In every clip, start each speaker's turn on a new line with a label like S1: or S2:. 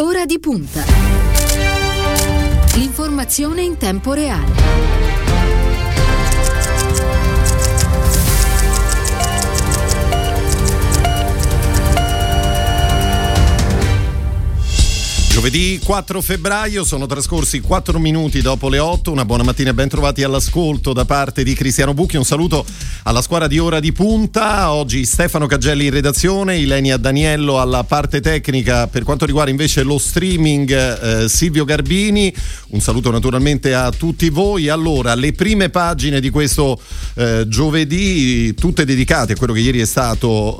S1: Ora di punta. L'informazione in tempo reale.
S2: Giovedì 4 febbraio sono trascorsi 4 minuti dopo le 8. Una buona mattina e ben trovati all'ascolto da parte di Cristiano Bucchi. Un saluto alla squadra di Ora di Punta. Oggi Stefano Cagelli in redazione, Ilenia Daniello alla parte tecnica. Per quanto riguarda invece lo streaming, eh, Silvio Garbini. Un saluto naturalmente a tutti voi. Allora, le prime pagine di questo eh, giovedì, tutte dedicate a quello che ieri è stato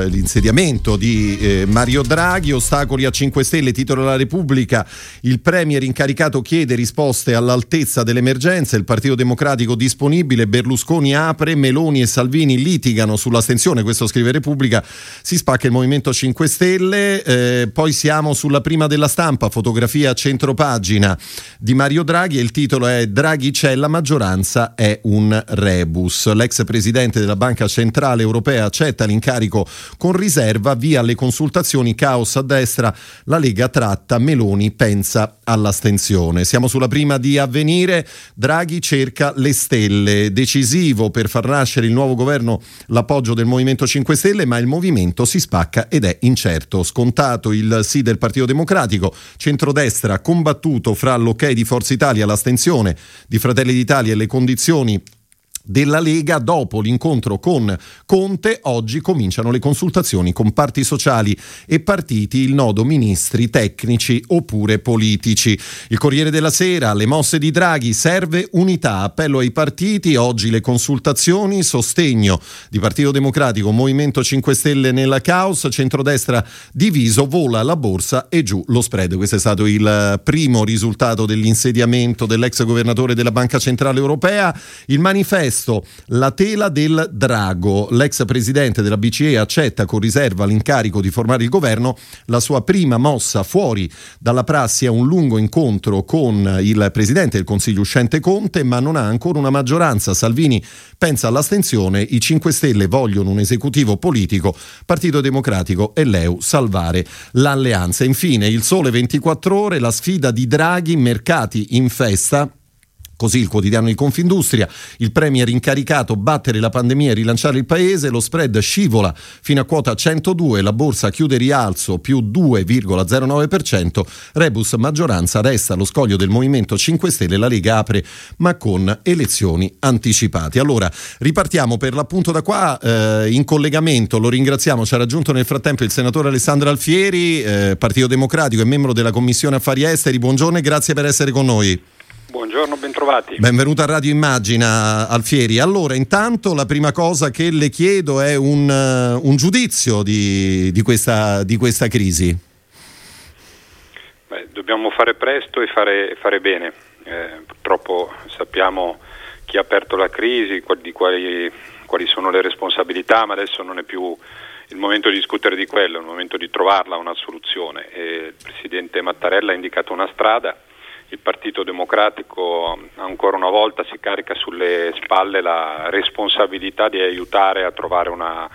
S2: eh, l'insediamento di eh, Mario Draghi, ostacoli a 5 Stelle, titolo della Repubblica, il Premier incaricato chiede risposte all'altezza dell'emergenza, il Partito Democratico disponibile, Berlusconi apre, Meloni e Salvini litigano sull'astensione, questo scrive Repubblica, si spacca il Movimento 5 Stelle, eh, poi siamo sulla prima della stampa, fotografia a centropagina di Mario Draghi e il titolo è Draghi c'è, la maggioranza è un rebus. L'ex presidente della Banca Centrale Europea accetta l'incarico con riserva, via le consultazioni, caos a destra, la Lega tratta, Meloni pensa all'astensione. Siamo sulla prima di avvenire, Draghi cerca le stelle, decisivo per far nascere il nuovo governo l'appoggio del Movimento 5 Stelle, ma il movimento si spacca ed è incerto. Scontato il sì del Partito Democratico, centrodestra combattuto fra l'ok di Forza Italia, l'astensione di Fratelli d'Italia e le condizioni della Lega dopo l'incontro con Conte. Oggi cominciano le consultazioni con parti sociali e partiti, il nodo ministri tecnici oppure politici. Il Corriere della Sera, le mosse di Draghi, serve unità, appello ai partiti, oggi le consultazioni, sostegno di Partito Democratico, Movimento 5 Stelle nella caos, centrodestra diviso, vola la borsa e giù lo spread. Questo è stato il primo risultato dell'insediamento dell'ex governatore della Banca Centrale Europea. Il manifesto testo La tela del drago. L'ex presidente della BCE accetta con riserva l'incarico di formare il governo. La sua prima mossa fuori dalla prassi è un lungo incontro con il presidente del Consiglio uscente Conte, ma non ha ancora una maggioranza. Salvini pensa all'astenzione, i 5 Stelle vogliono un esecutivo politico, Partito Democratico e l'EU salvare l'alleanza. Infine, il sole 24 ore, la sfida di Draghi, mercati in festa. Così il quotidiano di Confindustria, il Premier incaricato battere la pandemia e rilanciare il paese, lo spread scivola fino a quota 102, la borsa chiude rialzo più 2,09%, Rebus maggioranza resta allo scoglio del Movimento 5 Stelle, la Lega apre ma con elezioni anticipate. Allora ripartiamo per l'appunto da qua eh, in collegamento, lo ringraziamo, ci ha raggiunto nel frattempo il senatore Alessandro Alfieri, eh, Partito Democratico e membro della Commissione Affari Esteri, buongiorno e grazie per essere con noi.
S3: Buongiorno, bentrovati.
S2: Benvenuto a Radio Immagina Alfieri. Allora, intanto la prima cosa che le chiedo è un, uh, un giudizio di, di, questa, di, questa, crisi.
S3: Beh, dobbiamo fare presto e fare, fare bene. Eh, purtroppo sappiamo chi ha aperto la crisi, di quali, quali sono le responsabilità, ma adesso non è più il momento di discutere di quello, è il momento di trovarla una soluzione. E il Presidente Mattarella ha indicato una strada il Partito Democratico ancora una volta si carica sulle spalle la responsabilità di aiutare a trovare una,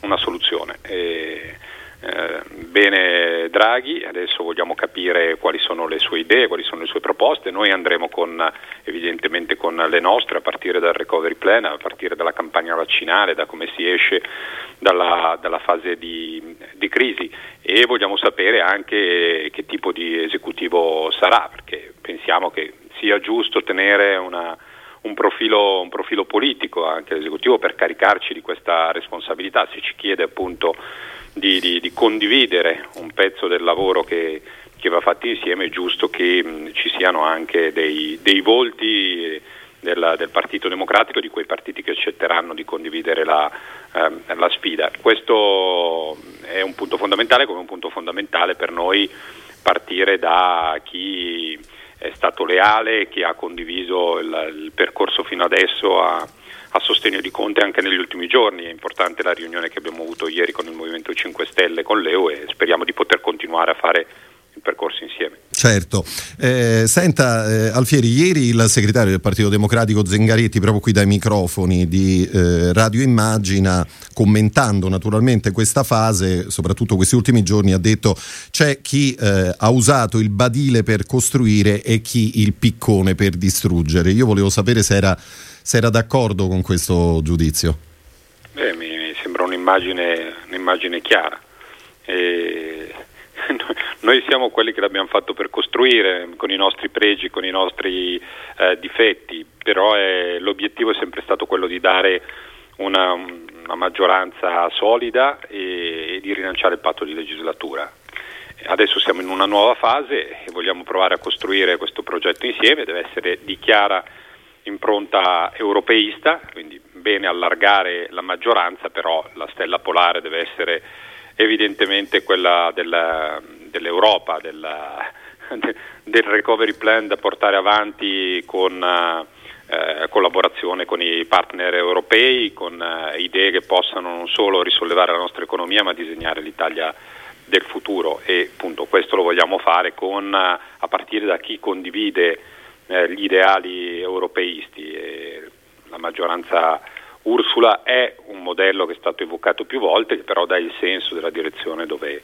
S3: una soluzione. E, eh, bene Draghi, adesso vogliamo capire quali sono le sue idee, quali sono le sue proposte, noi andremo con, evidentemente con le nostre a partire dal recovery plan, a partire dalla campagna vaccinale, da come si esce dalla, dalla fase di, di, crisi. E vogliamo sapere anche che tipo di esecutivo sarà, perché pensiamo che sia giusto tenere una, un, profilo, un profilo politico anche l'esecutivo per caricarci di questa responsabilità, se ci chiede appunto di, di, di condividere un pezzo del lavoro che, che va fatto insieme, è giusto che mh, ci siano anche dei, dei volti del, del, Partito Democratico, di quei partiti che accetteranno di condividere la, ehm, la, sfida. Questo è un punto fondamentale, come un punto fondamentale per noi partire da chi è stato leale, chi ha condiviso il, il percorso fino adesso a, a sostegno di Conte anche negli ultimi giorni. È importante la riunione che abbiamo avuto ieri con il Movimento 5 Stelle, con l'EU e speriamo di poter continuare a fare il percorso insieme.
S2: Certo. Eh, senta, eh, Alfieri, ieri il segretario del Partito Democratico Zengaretti, proprio qui dai microfoni di eh, Radio Immagina, commentando naturalmente questa fase, soprattutto questi ultimi giorni, ha detto c'è chi eh, ha usato il badile per costruire e chi il piccone per distruggere. Io volevo sapere se era, se era d'accordo con questo giudizio.
S3: Beh, mi sembra un'immagine, un'immagine chiara. E noi siamo quelli che l'abbiamo fatto per costruire, con i nostri pregi, con i nostri eh, difetti, però è, l'obiettivo è sempre stato quello di dare una, una maggioranza solida e, e, di rilanciare il patto di legislatura. Adesso siamo in una nuova fase e vogliamo provare a costruire questo progetto insieme, deve essere di chiara impronta europeista, quindi bene allargare la maggioranza, però la stella polare deve essere evidentemente quella della, dell'Europa, della, del recovery plan da portare avanti con eh, collaborazione con i partner europei, con eh, idee che possano non solo risollevare la nostra economia ma disegnare l'Italia del futuro. E appunto questo lo vogliamo fare con, a partire da chi condivide eh, gli ideali europeisti. E la maggioranza Ursula è un modello che è stato evocato più volte, che però dà il senso della direzione dove,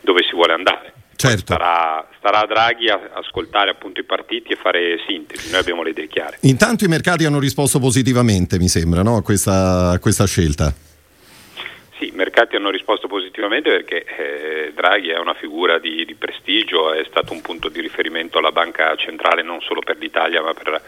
S3: dove si vuole andare.
S2: Certo.
S3: Starà, starà, a Draghi a ascoltare appunto i partiti e fare sintesi, noi abbiamo le idee chiare.
S2: Intanto i mercati hanno risposto positivamente, mi sembra, no? a, questa, a, questa, scelta.
S3: Sì, i mercati hanno risposto positivamente perché eh, Draghi è una figura di, di prestigio, è stato un punto di riferimento alla banca centrale non solo per l'Italia ma per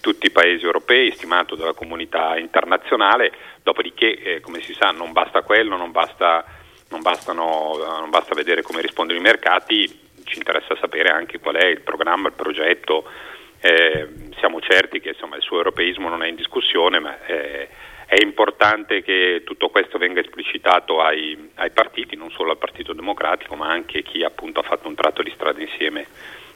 S3: tutti i paesi europei, stimato dalla comunità internazionale, dopodiché eh, come si sa non basta quello, non basta, non, bastano, non basta vedere come rispondono i mercati, ci interessa sapere anche qual è il programma, il progetto, eh, siamo certi che insomma, il suo europeismo non è in discussione, ma eh, è importante che tutto questo venga esplicitato ai, ai, partiti, non solo al Partito Democratico, ma anche chi appunto ha fatto un tratto di strada insieme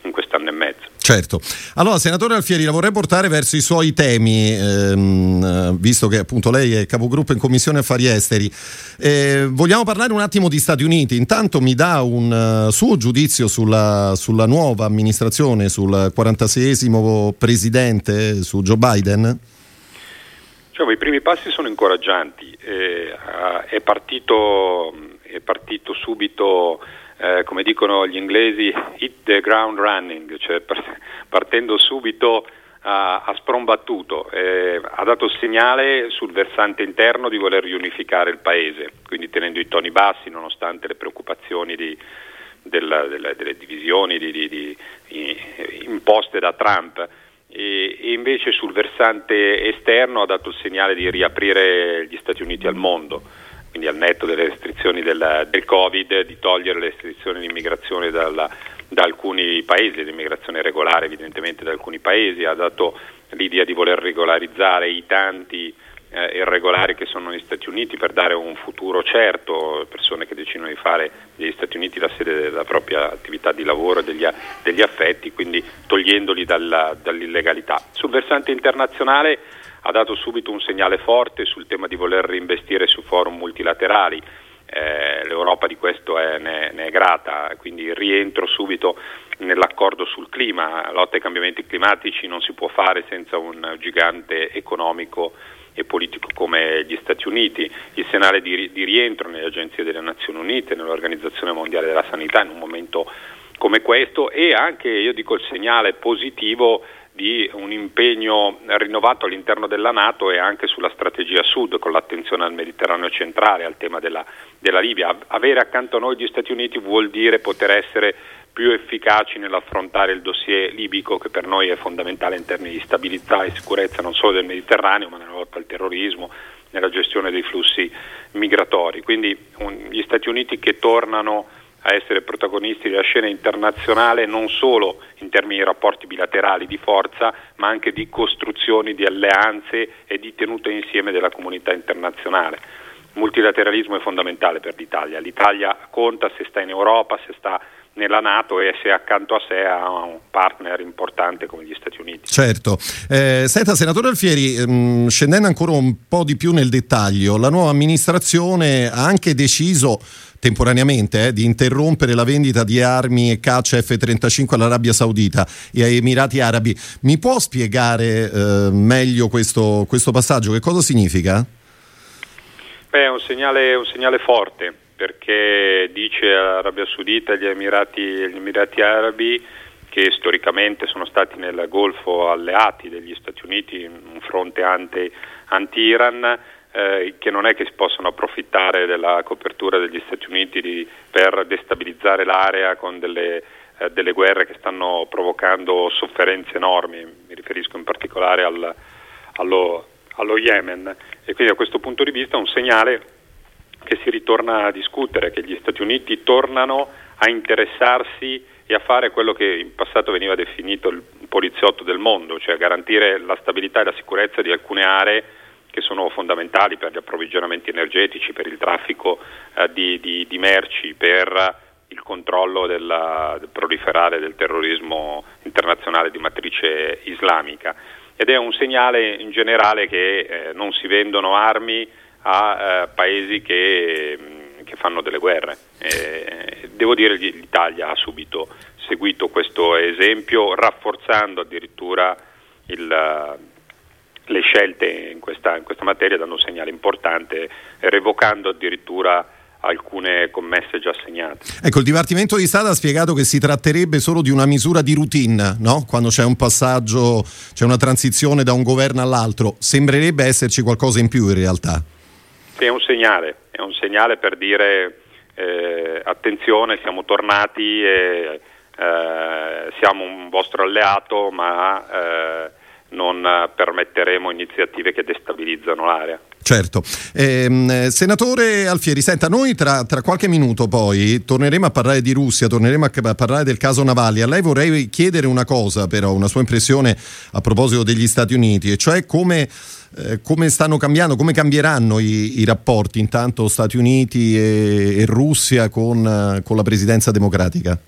S3: in quest'anno e mezzo.
S2: Certo. Allora, senatore Alfieri, la vorrei portare verso i suoi temi, ehm, visto che appunto lei è capogruppo in Commissione Affari Esteri. Eh, vogliamo parlare un attimo di Stati Uniti. Intanto mi dà un uh, suo giudizio sulla, sulla, nuova amministrazione, sul 46esimo presidente, su Joe Biden?
S3: Cioè, I primi passi sono incoraggianti. Eh, è, partito, è partito subito eh, come dicono gli inglesi, hit the ground running, cioè partendo subito a, a sprombattuto, eh, ha dato il segnale sul versante interno di voler riunificare il paese, quindi tenendo i toni bassi nonostante le preoccupazioni di, della, della, delle divisioni di, di, di, imposte da Trump. E, invece sul versante esterno ha dato il segnale di riaprire gli Stati Uniti al mondo quindi al netto delle restrizioni del, del Covid, di togliere le restrizioni di immigrazione dalla, da alcuni paesi, l'immigrazione regolare evidentemente da alcuni paesi, ha dato l'idea di voler regolarizzare i tanti eh, irregolari che sono negli Stati Uniti per dare un futuro certo, persone che decidono di fare negli Stati Uniti la sede della propria attività di lavoro e degli, degli affetti, quindi togliendoli dalla, dall'illegalità. Sul versante internazionale ha dato subito un segnale forte sul tema di voler reinvestire su forum multilaterali. Eh, L'Europa di questo è, ne, ne, è grata, quindi rientro subito nell'accordo sul clima, lotta ai cambiamenti climatici non si può fare senza un gigante economico e politico come gli Stati Uniti, il segnale di, di rientro nelle agenzie delle Nazioni Unite, nell'Organizzazione Mondiale della Sanità in un momento come questo e anche, io dico, il segnale positivo di un impegno rinnovato all'interno della Nato e anche sulla strategia sud con l'attenzione al Mediterraneo centrale, al tema della, della Libia. Avere accanto a noi gli Stati Uniti vuol dire poter essere più efficaci nell'affrontare il dossier libico che per noi è fondamentale in termini di stabilità e sicurezza non solo del Mediterraneo ma nella lotta al terrorismo, nella gestione dei flussi migratori. Quindi un, gli Stati Uniti che tornano a essere protagonisti della scena internazionale non solo in termini di rapporti bilaterali di forza, ma anche di costruzioni di alleanze e di tenuta insieme della comunità internazionale. Il multilateralismo è fondamentale per l'Italia. L'Italia conta se sta in Europa, se sta nella Nato e se accanto a sé ha un partner importante come gli Stati Uniti.
S2: Certo. Eh, senta, senatore Alfieri, mh, scendendo ancora un po' di più nel dettaglio, la nuova amministrazione ha anche deciso temporaneamente eh, di interrompere la vendita di armi e caccia F-35 all'Arabia Saudita e agli Emirati Arabi. Mi può spiegare eh, meglio questo, questo, passaggio? Che cosa significa?
S3: Beh, è un segnale, un segnale forte perché dice all'Arabia Saudita e Emirati, agli Emirati Arabi che storicamente sono stati nel Golfo alleati degli Stati Uniti, un fronte anti-Iran, eh, che non è che si possano approfittare della copertura degli Stati Uniti di, per destabilizzare l'area con delle, eh, delle, guerre che stanno provocando sofferenze enormi, mi riferisco in particolare al, allo, allo Yemen. E quindi da questo punto di vista è un segnale che si ritorna a discutere, che gli Stati Uniti tornano a interessarsi e a fare quello che in passato veniva definito il poliziotto del mondo, cioè garantire la stabilità e la sicurezza di alcune aree che sono fondamentali per gli approvvigionamenti energetici, per il traffico eh, di, di, di, merci, per il controllo della, del proliferare del terrorismo internazionale di matrice islamica. Ed è un segnale in generale che eh, non si vendono armi a eh, paesi che, mm, che, fanno delle guerre. Eh, devo dire che l'Italia ha subito seguito questo esempio, rafforzando addirittura il, le scelte in questa, in questa materia, dando un segnale importante, revocando addirittura alcune commesse già assegnate.
S2: Ecco, il Dipartimento di Stato ha spiegato che si tratterebbe solo di una misura di routine, no? quando c'è un passaggio, c'è una transizione da un governo all'altro. Sembrerebbe esserci qualcosa in più in realtà
S3: è un segnale, è un segnale per dire eh, attenzione, siamo tornati e eh, siamo un vostro alleato, ma eh, non permetteremo iniziative che destabilizzano l'area.
S2: Certo. Eh, senatore Alfieri, senta, noi tra, tra, qualche minuto poi torneremo a parlare di Russia, torneremo a, parlare del caso Navalny. A lei vorrei chiedere una cosa, però, una sua impressione a proposito degli Stati Uniti, e cioè come, eh, come stanno cambiando, come cambieranno i, i rapporti intanto Stati Uniti e, e Russia con, con, la presidenza democratica?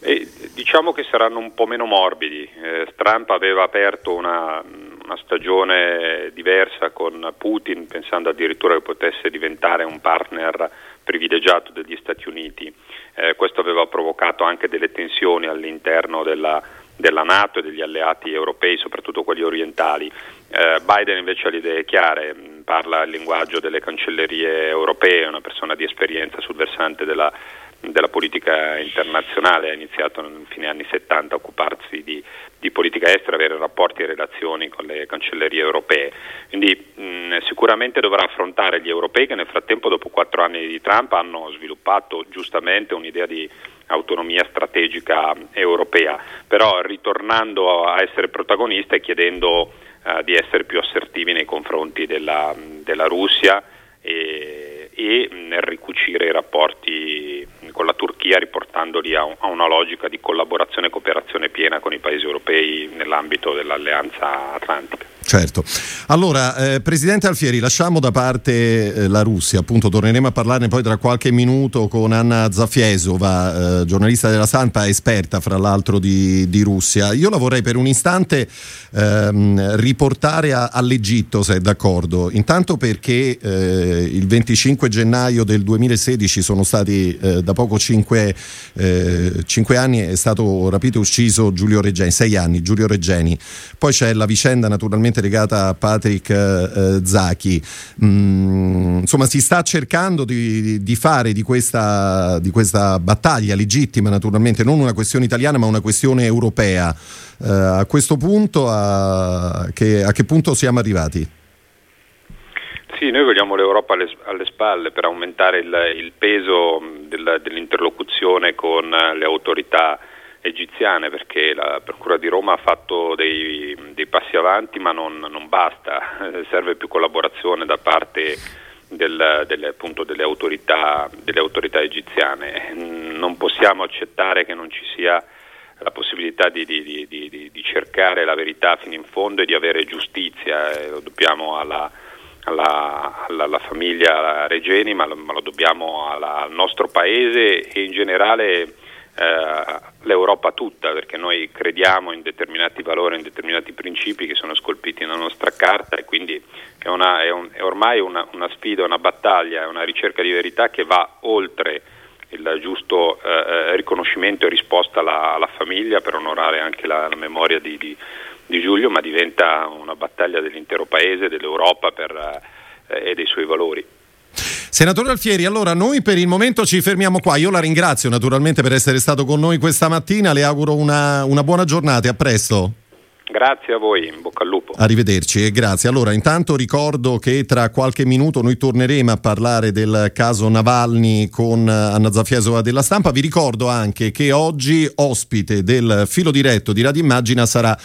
S3: Eh, diciamo che saranno un po' meno morbidi. Eh, Trump aveva aperto una una stagione diversa con Putin, pensando addirittura che potesse diventare un partner privilegiato degli Stati Uniti. Eh, questo aveva provocato anche delle tensioni all'interno della, della Nato e degli alleati europei, soprattutto quelli orientali. Eh, Biden invece ha le idee chiare, parla il linguaggio delle cancellerie europee, è una persona di esperienza sul versante della della politica internazionale, ha iniziato nel fine anni 70 a occuparsi di, di, politica estera, avere rapporti e relazioni con le cancellerie europee. Quindi mh, sicuramente dovrà affrontare gli europei che nel frattempo dopo quattro anni di Trump hanno sviluppato giustamente un'idea di autonomia strategica europea, però ritornando a essere protagonista e chiedendo uh, di essere più assertivi nei confronti della, della Russia e, e nel ricucire i rapporti con la Turchia riportandoli a, a, una logica di collaborazione e cooperazione piena con i paesi europei nell'ambito dell'alleanza atlantica.
S2: Certo. Allora, eh, Presidente Alfieri, lasciamo da parte eh, la Russia, appunto torneremo a parlarne poi tra qualche minuto con Anna Zafiesova, eh, giornalista della Stampa, esperta fra l'altro di, di, Russia. Io la vorrei per un istante ehm, riportare a, all'Egitto, se è d'accordo. Intanto perché eh, il 25 gennaio del 2016 sono stati eh, da poco cinque, eh, cinque, anni, è stato rapito e ucciso Giulio Reggeni, sei anni, Giulio Reggeni. Poi c'è la vicenda naturalmente direttamente legata a Patrick eh, Zachi. Mm, insomma, si sta cercando di, di fare di questa, di questa, battaglia legittima, naturalmente, non una questione italiana, ma una questione europea. Eh, a questo punto, a che, a che punto siamo arrivati?
S3: Sì, noi vogliamo l'Europa alle, alle spalle per aumentare il, il peso del, dell'interlocuzione con le autorità egiziane perché la Procura di Roma ha fatto dei, dei passi avanti ma non, non, basta, serve più collaborazione da parte del, delle, appunto, delle, autorità, delle autorità egiziane. Non possiamo accettare che non ci sia la possibilità di, di, di, di, cercare la verità fino in fondo e di avere giustizia, eh, lo dobbiamo alla, alla, alla, alla famiglia Regeni, ma, ma lo dobbiamo alla, al nostro paese e in generale eh, l'Europa tutta, perché noi crediamo in determinati valori, in determinati principi che sono scolpiti nella nostra carta e quindi è, una, è, un, è ormai una, una, sfida, una battaglia, è una ricerca di verità che va oltre il giusto eh, eh riconoscimento e risposta alla, alla, famiglia per onorare anche la, la memoria di, di, di, Giulio, ma diventa una battaglia dell'intero Paese, dell'Europa per, eh, e dei suoi valori.
S2: Senatore Alfieri, allora noi per il momento ci fermiamo qua. Io la ringrazio naturalmente per essere stato con noi questa mattina, le auguro una, una buona giornata e a presto.
S3: Grazie a voi, in bocca al lupo.
S2: Arrivederci e grazie. Allora, intanto ricordo che tra qualche minuto noi torneremo a parlare del caso Navalny con Anna Zaffiesova della Stampa. Vi ricordo anche che oggi ospite del filo diretto di Radio Immagina sarà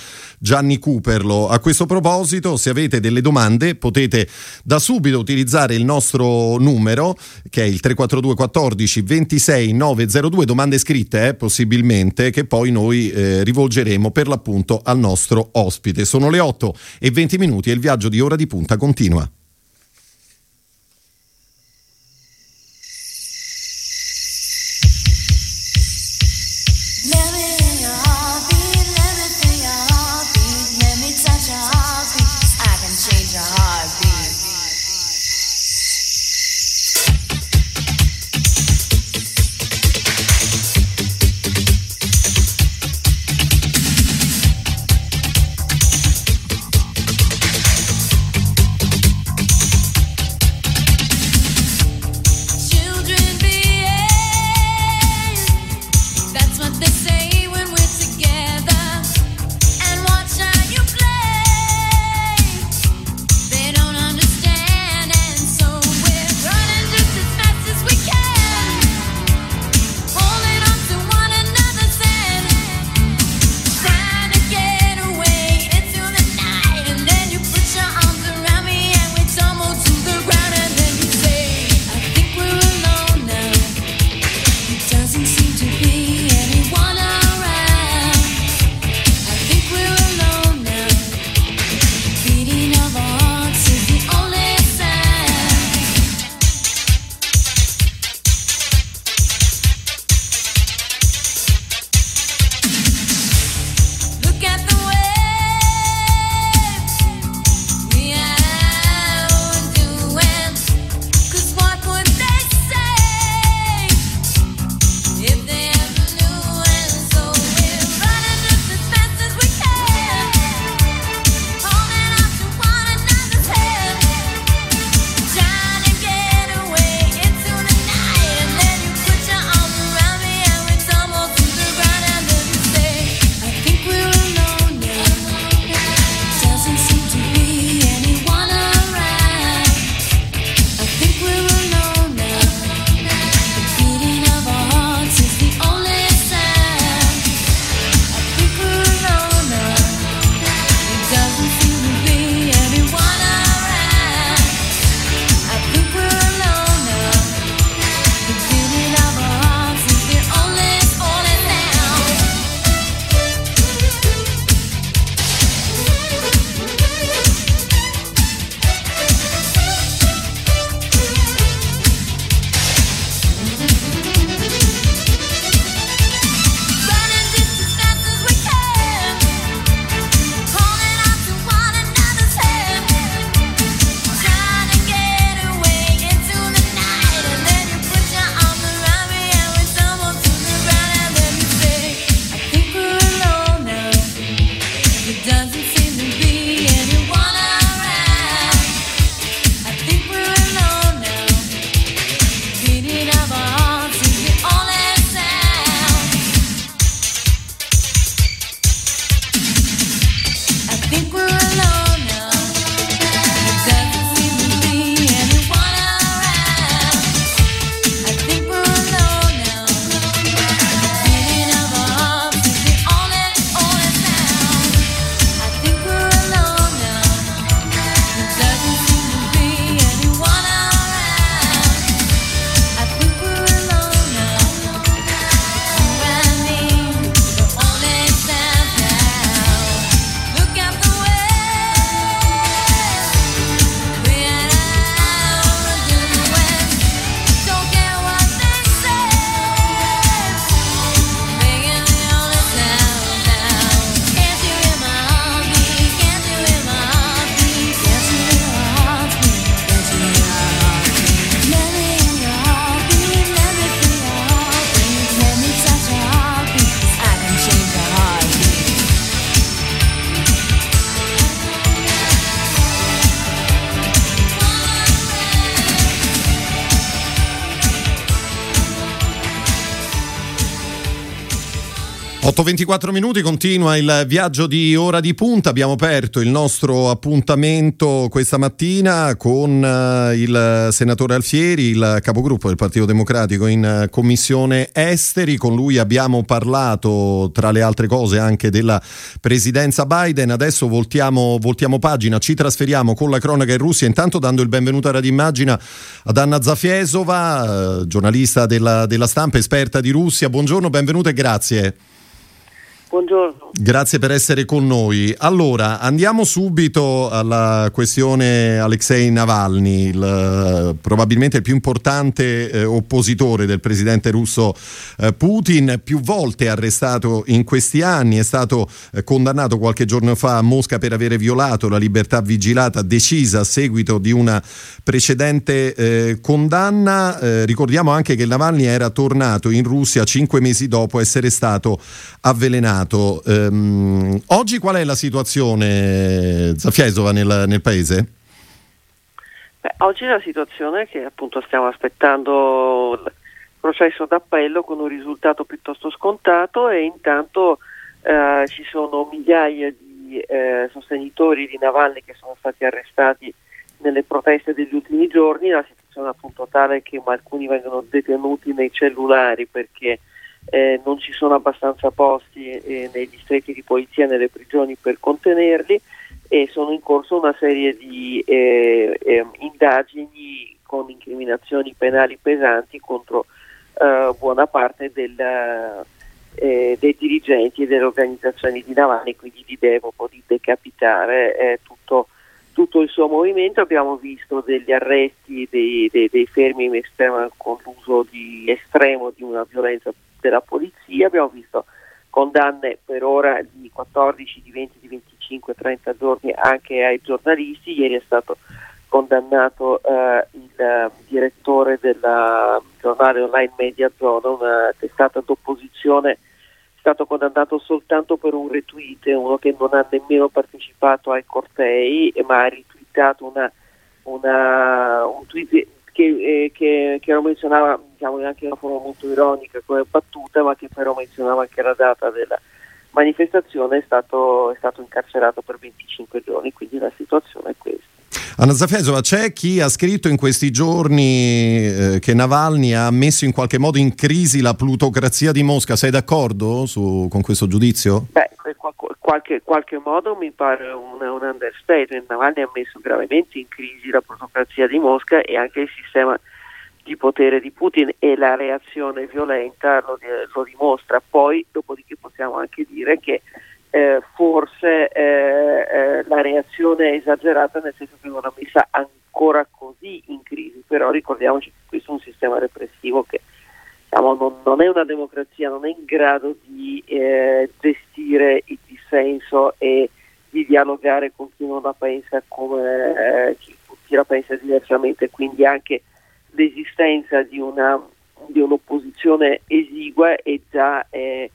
S2: Gianni Cooperlo. A questo proposito, se avete delle domande, potete da subito utilizzare il nostro numero che è il 342 14 26 902, domande scritte eh, possibilmente, che poi noi eh, rivolgeremo per l'appunto al nostro ospite. Sono le 8 e 20 minuti e il viaggio di ora di punta continua. 8.24 minuti, continua il viaggio di ora di punta. Abbiamo aperto il nostro appuntamento questa mattina con uh, il senatore Alfieri, il capogruppo del Partito Democratico in uh, Commissione Esteri. Con lui abbiamo parlato, tra le altre cose, anche della presidenza Biden. Adesso voltiamo, voltiamo pagina, ci trasferiamo con la cronaca in Russia. Intanto dando il benvenuto a Radio Immagina ad Anna Zafiesova, uh, giornalista della, della stampa, esperta di Russia. Buongiorno, benvenuta e grazie.
S4: Buongiorno.
S2: Grazie per essere con noi. Allora, andiamo subito alla questione Alexei Navalny, il, probabilmente il più importante eh, oppositore del presidente russo eh, Putin, più volte arrestato in questi anni, è stato eh, condannato qualche giorno fa a Mosca per avere violato la libertà vigilata decisa a seguito di una precedente eh, condanna. Eh, ricordiamo anche che Navalny era tornato in Russia cinque mesi dopo essere stato avvelenato. Um, oggi qual è la situazione, Zafiesova, nel, nel paese?
S4: Beh, oggi la situazione è che appunto stiamo aspettando il processo d'appello con un risultato piuttosto scontato e intanto eh, ci sono migliaia di eh, sostenitori di Navalny che sono stati arrestati nelle proteste degli ultimi giorni, la situazione appunto tale che alcuni vengono detenuti nei cellulari perché eh, non ci sono abbastanza posti eh, nei distretti di polizia, nelle prigioni per contenerli e sono in corso una serie di eh, ehm, indagini con incriminazioni penali pesanti contro eh, buona parte del, eh, dei dirigenti e delle organizzazioni di Navalny, quindi di Devopo, di decapitare eh, tutto, tutto, il suo movimento. Abbiamo visto degli arresti, dei, dei, dei fermi con l'uso di estremo di una violenza della polizia, abbiamo visto condanne per ora di 14, di 20, di 25, 30 giorni anche ai giornalisti, ieri è stato condannato eh, il uh, direttore del giornale online Media Zona, una testata d'opposizione, è stato condannato soltanto per un retweet, uno che non ha nemmeno partecipato ai cortei, ma ha ritweetato una, una, un tweet che, eh, che, che, lo menzionava diciamo, anche in una forma molto ironica come battuta, ma che però menzionava anche la data della manifestazione, è stato, è stato incarcerato per 25 giorni, quindi la situazione è questa.
S2: Anna Zafesova, c'è chi ha scritto in questi giorni eh, che Navalny ha messo in qualche modo in crisi la plutocrazia di Mosca. Sei d'accordo su, con questo giudizio?
S4: Beh, in qualche, qualche, modo mi pare un, un understatement. Navalny ha messo gravemente in crisi la plutocrazia di Mosca e anche il sistema di potere di Putin e la reazione violenta lo, lo dimostra. Poi, dopodiché, possiamo anche dire che eh, forse eh, eh, la reazione è esagerata nel senso che non ha messa ancora così in crisi, però ricordiamoci che questo è un sistema repressivo che diciamo, non, non, è una democrazia, non è in grado di eh, gestire il dissenso e di dialogare con chi non la pensa come eh, chi, chi, la pensa diversamente, quindi anche l'esistenza di, una, di un'opposizione esigua è già eh,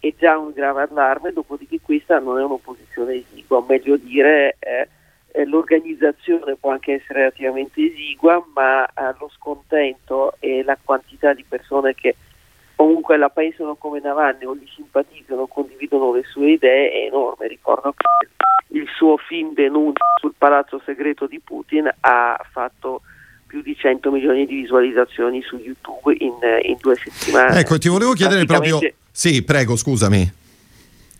S4: è già un grave allarme, dopodiché questa non è un'opposizione esigua, meglio dire eh, eh, l'organizzazione può anche essere relativamente esigua, ma eh, lo scontento e la quantità di persone che comunque la pensano come Navalny o gli simpatizzano, condividono le sue idee è enorme. Ricordo che il suo film denuncia sul palazzo segreto di Putin ha fatto più di 100 milioni di visualizzazioni su YouTube in, in due settimane.
S2: Ecco, ti volevo chiedere proprio sì, prego, scusami.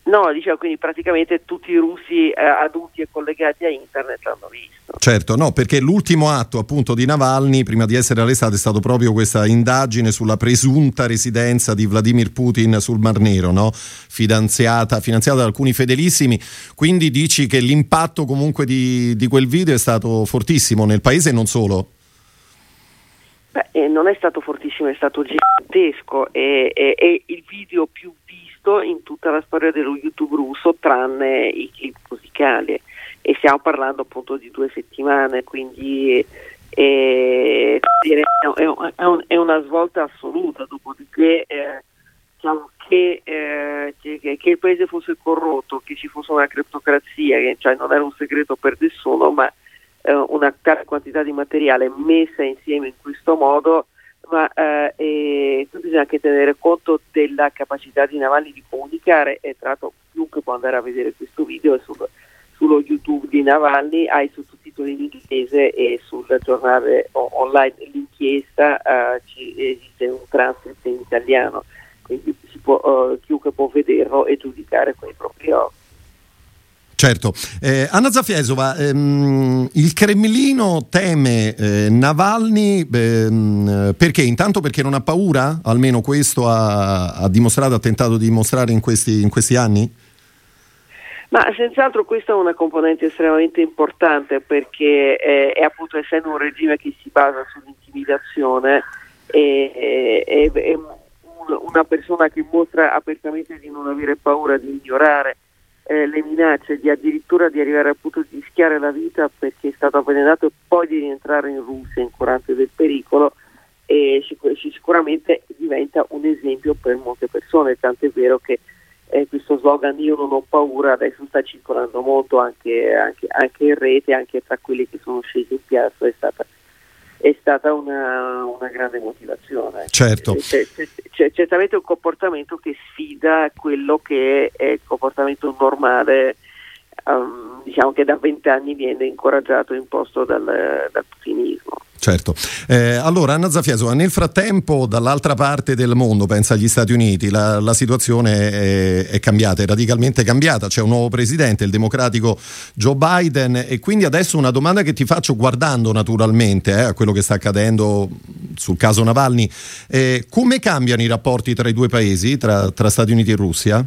S4: No, dicevo quindi praticamente tutti i russi eh, adulti e collegati a internet l'hanno visto.
S2: Certo, no, perché l'ultimo atto appunto di Navalny prima di essere arrestato è stato proprio questa indagine sulla presunta residenza di Vladimir Putin sul Mar Nero, no? finanziata, finanziata da alcuni fedelissimi. Quindi dici che l'impatto comunque di, di quel video è stato fortissimo nel paese e non solo?
S4: Beh, eh, non è stato fortissimo, è stato gigantesco, è, è, è, il video più visto in tutta la storia dello YouTube russo, tranne i clip musicali. E stiamo parlando appunto di due settimane, quindi è, è una svolta assoluta. Dopodiché, eh, diciamo che, eh, che, che, il paese fosse corrotto, che ci fosse una criptocrazia, che cioè non era un segreto per nessuno, ma eh, una tale quantità di materiale messa insieme in questo modo ma eh, bisogna anche tenere conto della capacità di Navalny di comunicare e tra l'altro chiunque può andare a vedere questo video sul, sullo YouTube di Navalny, ha i sottotitoli in inglese e sul giornale online l'inchiesta eh, ci, esiste un transcript in italiano, quindi può, eh, chiunque può vederlo e giudicare con i propri occhi.
S2: Certo. Eh, Anna Zafiesova, ehm, il Cremlino teme eh, Navalny ehm, perché? Intanto perché non ha paura? Almeno questo ha, ha dimostrato, ha tentato di dimostrare in questi, in questi anni?
S4: Ma senz'altro questa è una componente estremamente importante perché eh, è appunto essendo un regime che si basa sull'intimidazione e, è, è una persona che mostra apertamente di non avere paura, di ignorare eh, le minacce, di addirittura di arrivare al punto di rischiare la vita perché è stato avvelenato e poi di rientrare in Russia incurante del pericolo e sicur- sicuramente diventa un esempio per molte persone, tant'è vero che eh, questo slogan io non ho paura adesso sta circolando molto anche, anche, anche in rete, anche tra quelli che sono scesi in piazza, è stata è stata una, una grande motivazione.
S2: Certo.
S4: C'è, c'è, c'è, certamente un comportamento che sfida quello che è il comportamento normale, um, diciamo che da vent'anni viene incoraggiato e imposto dal, dal putinismo.
S2: Certo. Eh, allora, Anna Zafiasova, nel frattempo, dall'altra parte del mondo, pensa agli Stati Uniti, la, la situazione è, è, cambiata, è radicalmente cambiata. C'è un nuovo presidente, il democratico Joe Biden, e quindi adesso una domanda che ti faccio guardando naturalmente eh, a quello che sta accadendo sul caso Navalny. Eh, come cambiano i rapporti tra i due paesi, tra, tra Stati Uniti e Russia?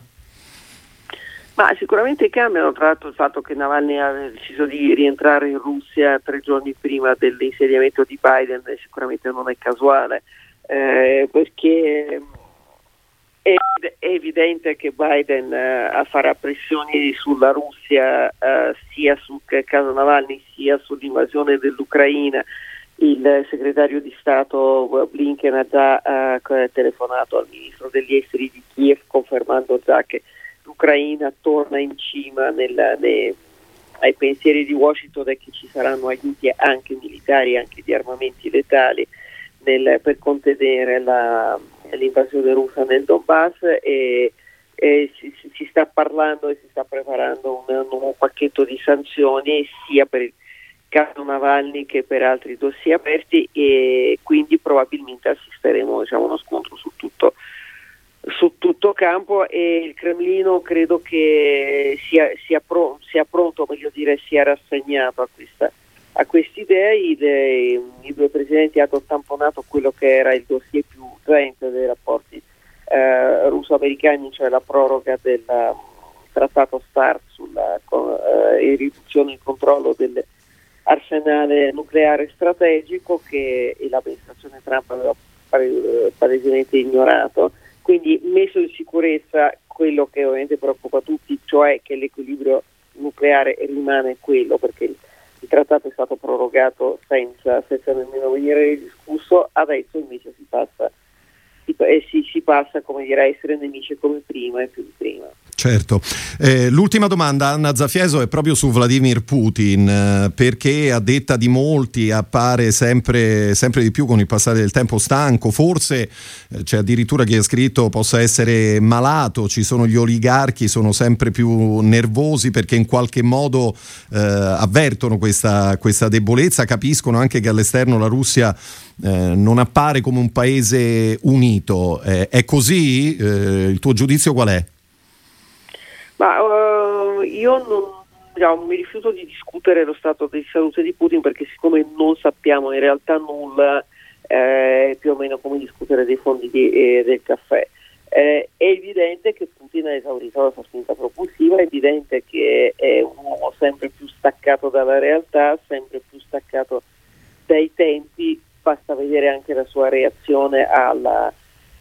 S4: Ma sicuramente cambiano, tra l'altro il fatto che Navalny ha deciso di rientrare in Russia tre giorni prima dell'insediamento di Biden sicuramente non è casuale, eh, perché è, evidente che Biden eh, farà pressioni sulla Russia eh, sia sul caso Navalny sia sull'invasione dell'Ucraina. Il segretario di Stato Blinken ha già eh, telefonato al ministro degli esteri di Kiev confermando già che l'Ucraina torna in cima nel, ne, ai pensieri di Washington è che ci saranno aiuti anche militari, anche di armamenti letali nel, per contenere la, l'invasione russa nel Donbass e, e si, si, sta parlando e si sta preparando un, un nuovo pacchetto di sanzioni sia per il caso Navalny che per altri dossier aperti e quindi probabilmente assisteremo diciamo, a uno scontro su tutto su tutto campo e il Cremlino credo che sia, sia, pro, sia pronto, meglio dire, sia rassegnato a questa a quest'idea i, i, due presidenti hanno tamponato quello che era il dossier più urgente dei rapporti eh, russo-americani, cioè la proroga del um, trattato START sulla eh, riduzione e controllo dell'arsenale nucleare strategico che l'amministrazione Trump aveva palesemente ignorato quindi messo in sicurezza quello che ovviamente preoccupa tutti, cioè che l'equilibrio nucleare rimane quello, perché il, trattato è stato prorogato senza, senza nemmeno venire discusso, adesso invece si passa, si, eh, si, si passa come dire, a essere nemici come prima e più di prima.
S2: Certo. Eh, l'ultima domanda, Anna Zafieso, è proprio su Vladimir Putin, eh, perché a detta di molti appare sempre, sempre, di più con il passare del tempo stanco, forse eh, c'è addirittura chi ha scritto possa essere malato, ci sono gli oligarchi, sono sempre più nervosi perché in qualche modo eh, avvertono questa, questa, debolezza, capiscono anche che all'esterno la Russia eh, non appare come un paese unito. Eh, è così? il tuo giudizio qual è?
S4: Ma uh, io non, diciamo, mi rifiuto di discutere lo stato di salute di Putin perché siccome non sappiamo in realtà nulla, eh, più o meno come discutere dei fondi di, eh, del caffè. Eh, è evidente che Putin ha esaurito la sua spinta propulsiva, è evidente che è un uomo sempre più staccato dalla realtà, sempre più staccato dai tempi, basta vedere anche la sua reazione alla,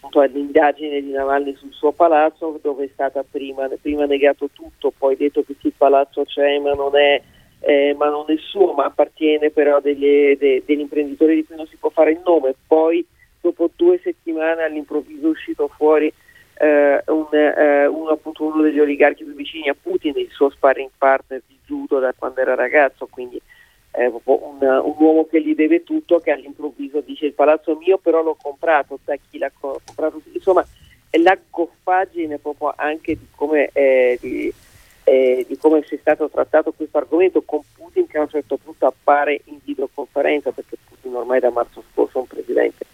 S4: all'indagine di Navalny sul suo palazzo dove è stata prima, prima negato tutto, poi detto che il palazzo c'è ma non è, eh, ma non è suo, ma appartiene però degli, de, degli imprenditori di cui non si può fare il nome, poi dopo due settimane all'improvviso è uscito fuori eh, un, eh, uno, appunto, uno degli oligarchi più vicini a Putin, il suo sparring partner di judo da quando era ragazzo, quindi eh, un, un, uomo che gli deve tutto, che all'improvviso dice il palazzo mio però l'ho comprato, da chi l'ha comprato, insomma è la goffaggine proprio anche di come, eh, di, eh, di come si è stato trattato questo argomento con Putin che a un certo punto appare in videoconferenza, perché Putin ormai da marzo scorso è un presidente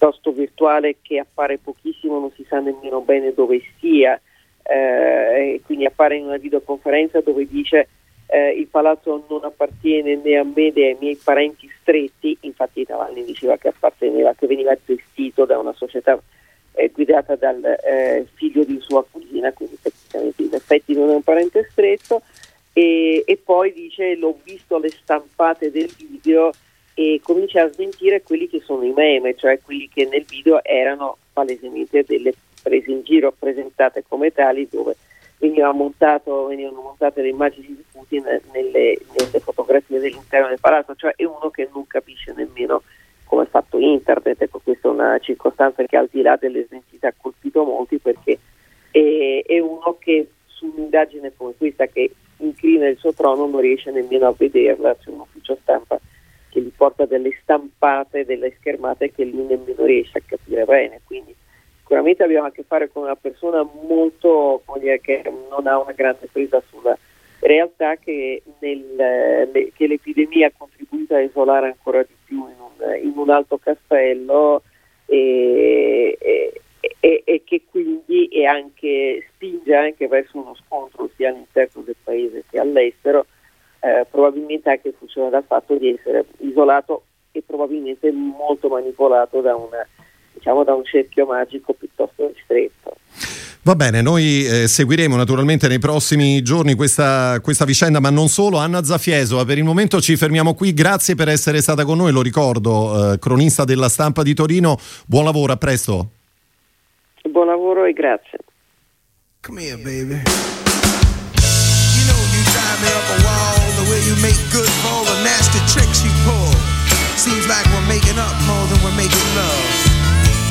S4: piuttosto virtuale che appare pochissimo, non si sa nemmeno bene dove sia, eh, quindi appare in una videoconferenza dove dice eh, il palazzo non appartiene né a me né ai miei parenti stretti, infatti Navalny diceva che apparteneva, che veniva gestito da una società eh, guidata dal eh, figlio di sua cugina, quindi tecnicamente in effetti non è un parente stretto, e, e poi dice l'ho visto alle stampate del video e comincia a smentire quelli che sono i meme, cioè quelli che nel video erano palesemente delle prese in giro presentate come tali dove montato, venivano montate le immagini di Putin nelle, nelle, fotografie dell'interno del palazzo, cioè è uno che non capisce nemmeno come è fatto internet, ecco questa è una circostanza che al di là delle smentite ha colpito molti perché è, è uno che su un'indagine come questa che inclina il suo trono non riesce nemmeno a vederla, c'è un ufficio stampa che gli porta delle stampate, delle schermate che lui nemmeno riesce a capire bene, quindi sicuramente abbiamo a che fare con una persona molto, dire, che non ha una grande presa sulla realtà che, nel, che l'epidemia ha contribuito a isolare ancora di più in un, in un alto castello e, e, e, che quindi anche, spinge anche verso uno scontro sia all'interno del paese che all'estero, eh, probabilmente anche funziona dal fatto di essere isolato e probabilmente molto manipolato da una diciamo da un cerchio magico piuttosto ristretto.
S2: Va bene, noi eh, seguiremo naturalmente nei prossimi giorni questa, questa, vicenda, ma non solo. Anna Zafieso, per il momento ci fermiamo qui. Grazie per essere stata con noi, lo ricordo, eh, cronista della stampa di Torino. Buon lavoro, a presto.
S4: Buon lavoro e grazie. Come here, baby. You know you drive me up a wall the way you make good for all the nasty tricks you pull. Seems like we're making up more than we're making love.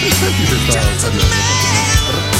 S4: Senti questa
S5: Allora,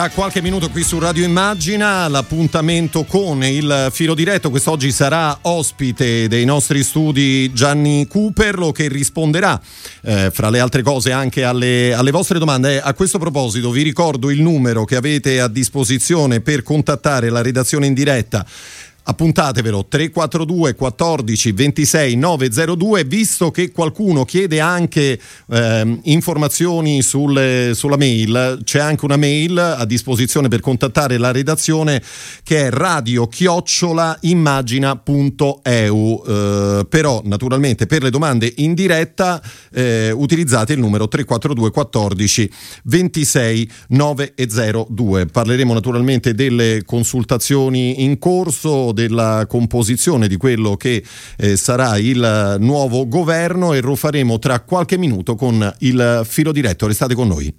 S5: tra qualche minuto qui su Radio Immagina l'appuntamento con il filo diretto. Quest'oggi sarà ospite dei nostri studi Gianni Cooperlo che risponderà, eh, fra le altre cose, anche alle, alle vostre domande. A questo proposito, vi ricordo il numero che avete a disposizione per contattare la redazione in diretta appuntatevelo 342 14 26 902 visto che qualcuno chiede anche eh, informazioni sulle, sulla mail c'è anche una mail a disposizione per contattare la redazione che è radio chiocciolaimmagina.eu eh, però naturalmente per le domande in diretta eh, utilizzate il numero 342 14 26 902 parleremo naturalmente delle consultazioni in corso della composizione di quello che eh, sarà il nuovo governo e lo faremo tra qualche minuto con il filo diretto. Restate con noi.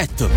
S6: Diretto.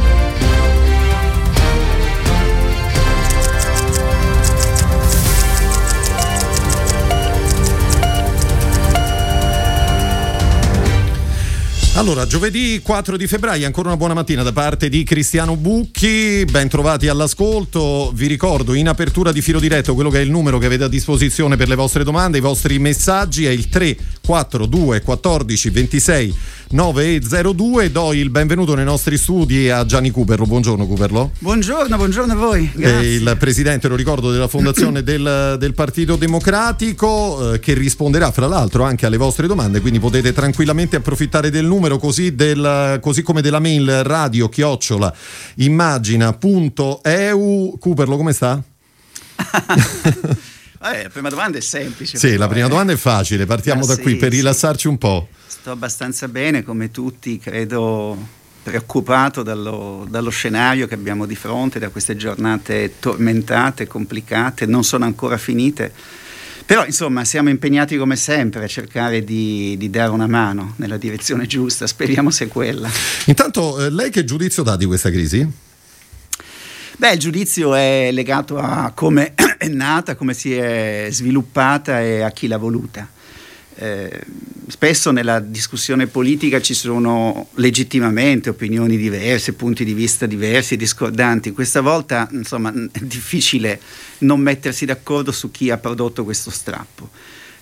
S2: Allora, giovedì 4 di febbraio, ancora una buona mattina da parte di Cristiano Bucchi, ben trovati all'ascolto, vi ricordo in apertura di filo diretto quello che è il numero che avete a disposizione per le vostre domande, i vostri messaggi è il 342 14 26 902, do il benvenuto nei nostri studi a Gianni Cuperlo, buongiorno Cuperlo.
S7: Buongiorno, buongiorno a voi. Grazie.
S2: il presidente, lo ricordo, della fondazione del, del Partito Democratico eh, che risponderà fra l'altro anche alle vostre domande, quindi potete tranquillamente approfittare del numero numero così, del, così come della mail radio chiocciola immagina.eu. Cooperlo, come sta?
S7: eh, la prima domanda è semplice.
S2: Sì, la prima eh. domanda è facile, partiamo ah, da sì, qui per sì. rilassarci un po'.
S7: Sto abbastanza bene, come tutti, credo preoccupato dallo, dallo, scenario che abbiamo di fronte, da queste giornate tormentate, complicate, non sono ancora finite però insomma siamo impegnati come sempre a cercare di, di dare una mano nella direzione giusta, speriamo sia quella.
S2: Intanto eh, lei che giudizio dà di questa crisi?
S7: Beh, il giudizio è legato a come è nata, come si è sviluppata e a chi l'ha voluta. Eh, spesso nella discussione politica ci sono legittimamente opinioni diverse, punti di vista diversi, discordanti. Questa volta insomma, è difficile non mettersi d'accordo su chi ha prodotto questo strappo.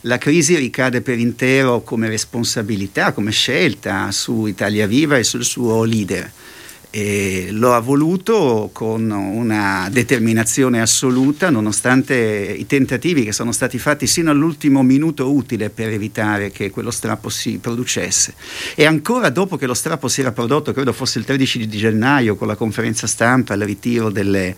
S7: La crisi ricade per intero come responsabilità, come scelta su Italia Viva e sul suo leader e lo ha voluto con una determinazione assoluta nonostante i tentativi che sono stati fatti sino all'ultimo minuto utile per evitare che quello strappo si producesse. E ancora dopo che lo strappo si era prodotto credo fosse il 13 di gennaio con la conferenza stampa il ritiro delle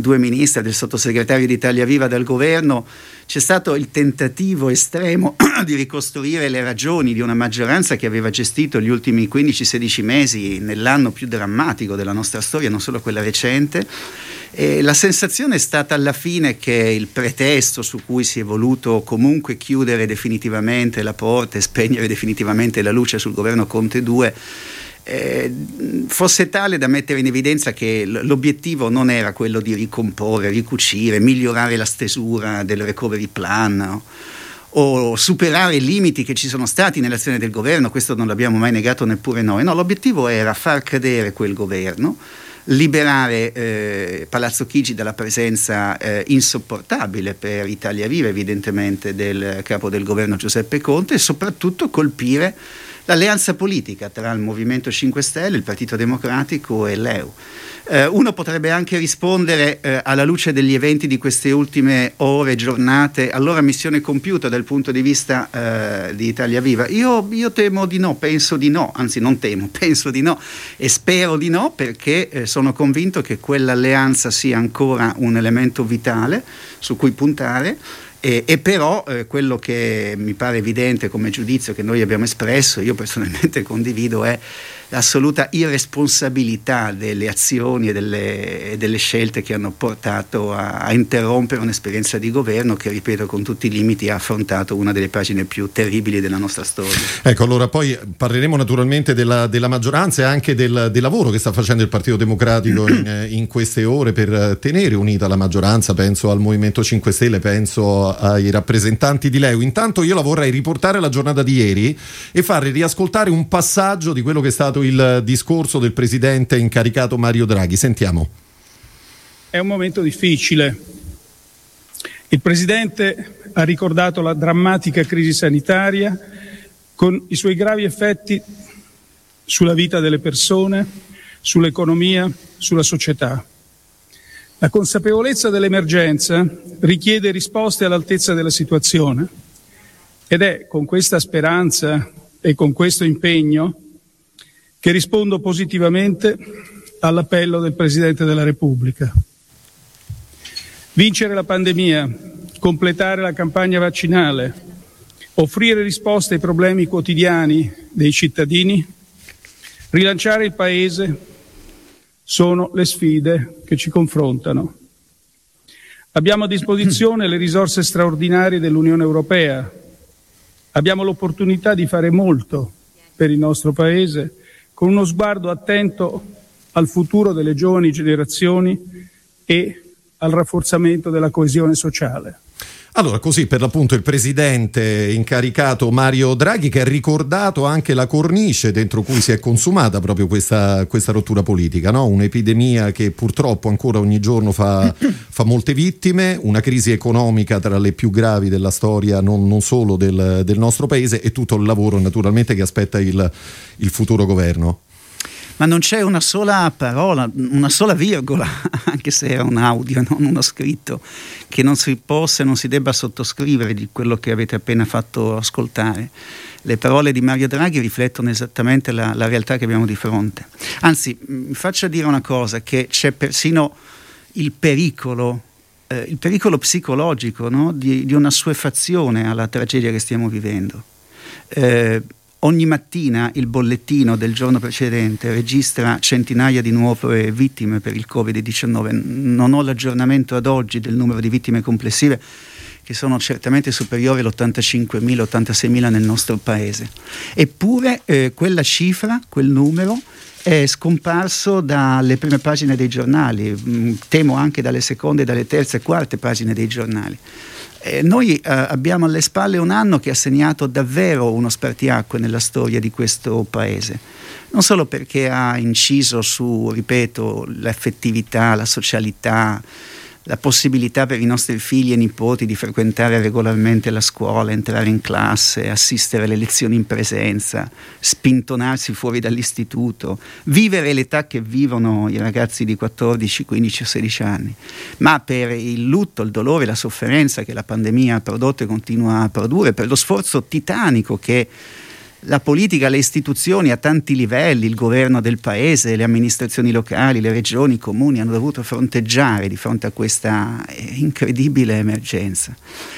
S7: due ministri del sottosegretario di Italia Viva dal governo c'è stato il tentativo estremo di ricostruire le ragioni di una maggioranza che aveva gestito gli ultimi 15-16 mesi nell'anno più drammatico della nostra storia, non solo quella recente. E la sensazione è stata alla fine che il pretesto su cui si è voluto comunque chiudere definitivamente la porta e spegnere definitivamente la luce sul governo Conte 2 eh, fosse tale da mettere in evidenza che l'obiettivo non era quello di ricomporre, ricucire, migliorare la stesura del recovery plan. No? o superare i limiti che ci sono stati nell'azione del governo, questo non l'abbiamo mai negato neppure noi, no, l'obiettivo era far cadere quel governo, liberare eh, Palazzo Chigi dalla presenza eh, insopportabile per Italia Viva evidentemente del capo del governo Giuseppe Conte e soprattutto colpire l'alleanza politica tra il Movimento 5 Stelle, il Partito Democratico e l'EU. Eh, uno potrebbe anche rispondere eh, alla luce degli eventi di queste ultime ore, giornate, allora missione compiuta dal punto di vista eh, di Italia Viva. Io, io, temo di no, penso di no, anzi non temo, penso di no e spero di no perché eh, sono convinto che quell'alleanza sia ancora un elemento vitale su cui puntare e, e però eh, quello che mi pare evidente come giudizio che noi abbiamo espresso, io personalmente condivido, è l'assoluta irresponsabilità delle azioni e delle, delle scelte che hanno portato a, a, interrompere un'esperienza di governo che, ripeto, con tutti i limiti ha affrontato una delle pagine più terribili della nostra storia.
S2: Ecco, allora poi parleremo naturalmente della, della maggioranza e anche del, del, lavoro che sta facendo il Partito Democratico in, in, queste ore per tenere unita la maggioranza, penso al Movimento 5 Stelle, penso ai rappresentanti di Leu. Intanto io la vorrei riportare alla giornata di ieri e fare riascoltare un passaggio di quello che è stato ascoltato il discorso del presidente incaricato Mario Draghi. Sentiamo.
S8: È un momento difficile. Il presidente ha ricordato la drammatica crisi sanitaria con i suoi gravi effetti sulla vita delle persone, sull'economia, sulla società. La consapevolezza dell'emergenza richiede risposte all'altezza della situazione ed è con questa speranza e con questo impegno che rispondo positivamente all'appello del Presidente della Repubblica. Vincere la pandemia, completare la campagna vaccinale, offrire risposte ai problemi quotidiani dei cittadini, rilanciare il Paese sono le sfide che ci confrontano. Abbiamo a disposizione le risorse straordinarie dell'Unione Europea, abbiamo l'opportunità di fare molto per il nostro Paese con uno sguardo attento al futuro delle giovani generazioni e al rafforzamento della coesione sociale.
S2: Allora, così per l'appunto il presidente incaricato Mario Draghi che ha ricordato anche la cornice dentro cui si è consumata proprio questa, questa rottura politica, no? un'epidemia che purtroppo ancora ogni giorno fa, fa, molte vittime, una crisi economica tra le più gravi della storia non, non solo del, del, nostro paese e tutto il lavoro naturalmente che aspetta il, il futuro governo
S7: ma non c'è una sola parola, una sola virgola, anche se era un audio, non uno scritto, che non si possa e non si debba sottoscrivere di quello che avete appena fatto ascoltare. Le parole di Mario Draghi riflettono esattamente la, la realtà che abbiamo di fronte. Anzi, mi faccia dire una cosa, che c'è persino il pericolo eh, il pericolo psicologico no? di, di, una suefazione alla tragedia che stiamo vivendo. Eh, Ogni mattina il bollettino del giorno precedente registra centinaia di nuove vittime per il Covid-19. Non ho l'aggiornamento ad oggi del numero di vittime complessive, che sono certamente superiori all'85.000, 86.000 nel nostro paese. Eppure eh, quella cifra, quel numero, è scomparso dalle prime pagine dei giornali, mm, temo anche dalle seconde, dalle terze e quarte pagine dei giornali. Eh, noi eh, abbiamo alle spalle un anno che ha segnato davvero uno spartiacque nella storia di questo paese, non solo perché ha inciso su, ripeto, l'affettività, la socialità, la possibilità per i nostri figli e nipoti di frequentare regolarmente la scuola, entrare in classe, assistere alle lezioni in presenza, spintonarsi fuori dall'istituto, vivere l'età che vivono i ragazzi di 14, 15 o 16 anni, ma per il lutto, il dolore, la sofferenza che la pandemia ha prodotto e continua a produrre, per lo sforzo titanico che la politica, le istituzioni a tanti livelli, il governo del paese, le amministrazioni locali, le regioni, i comuni hanno dovuto fronteggiare di fronte a questa eh, incredibile emergenza.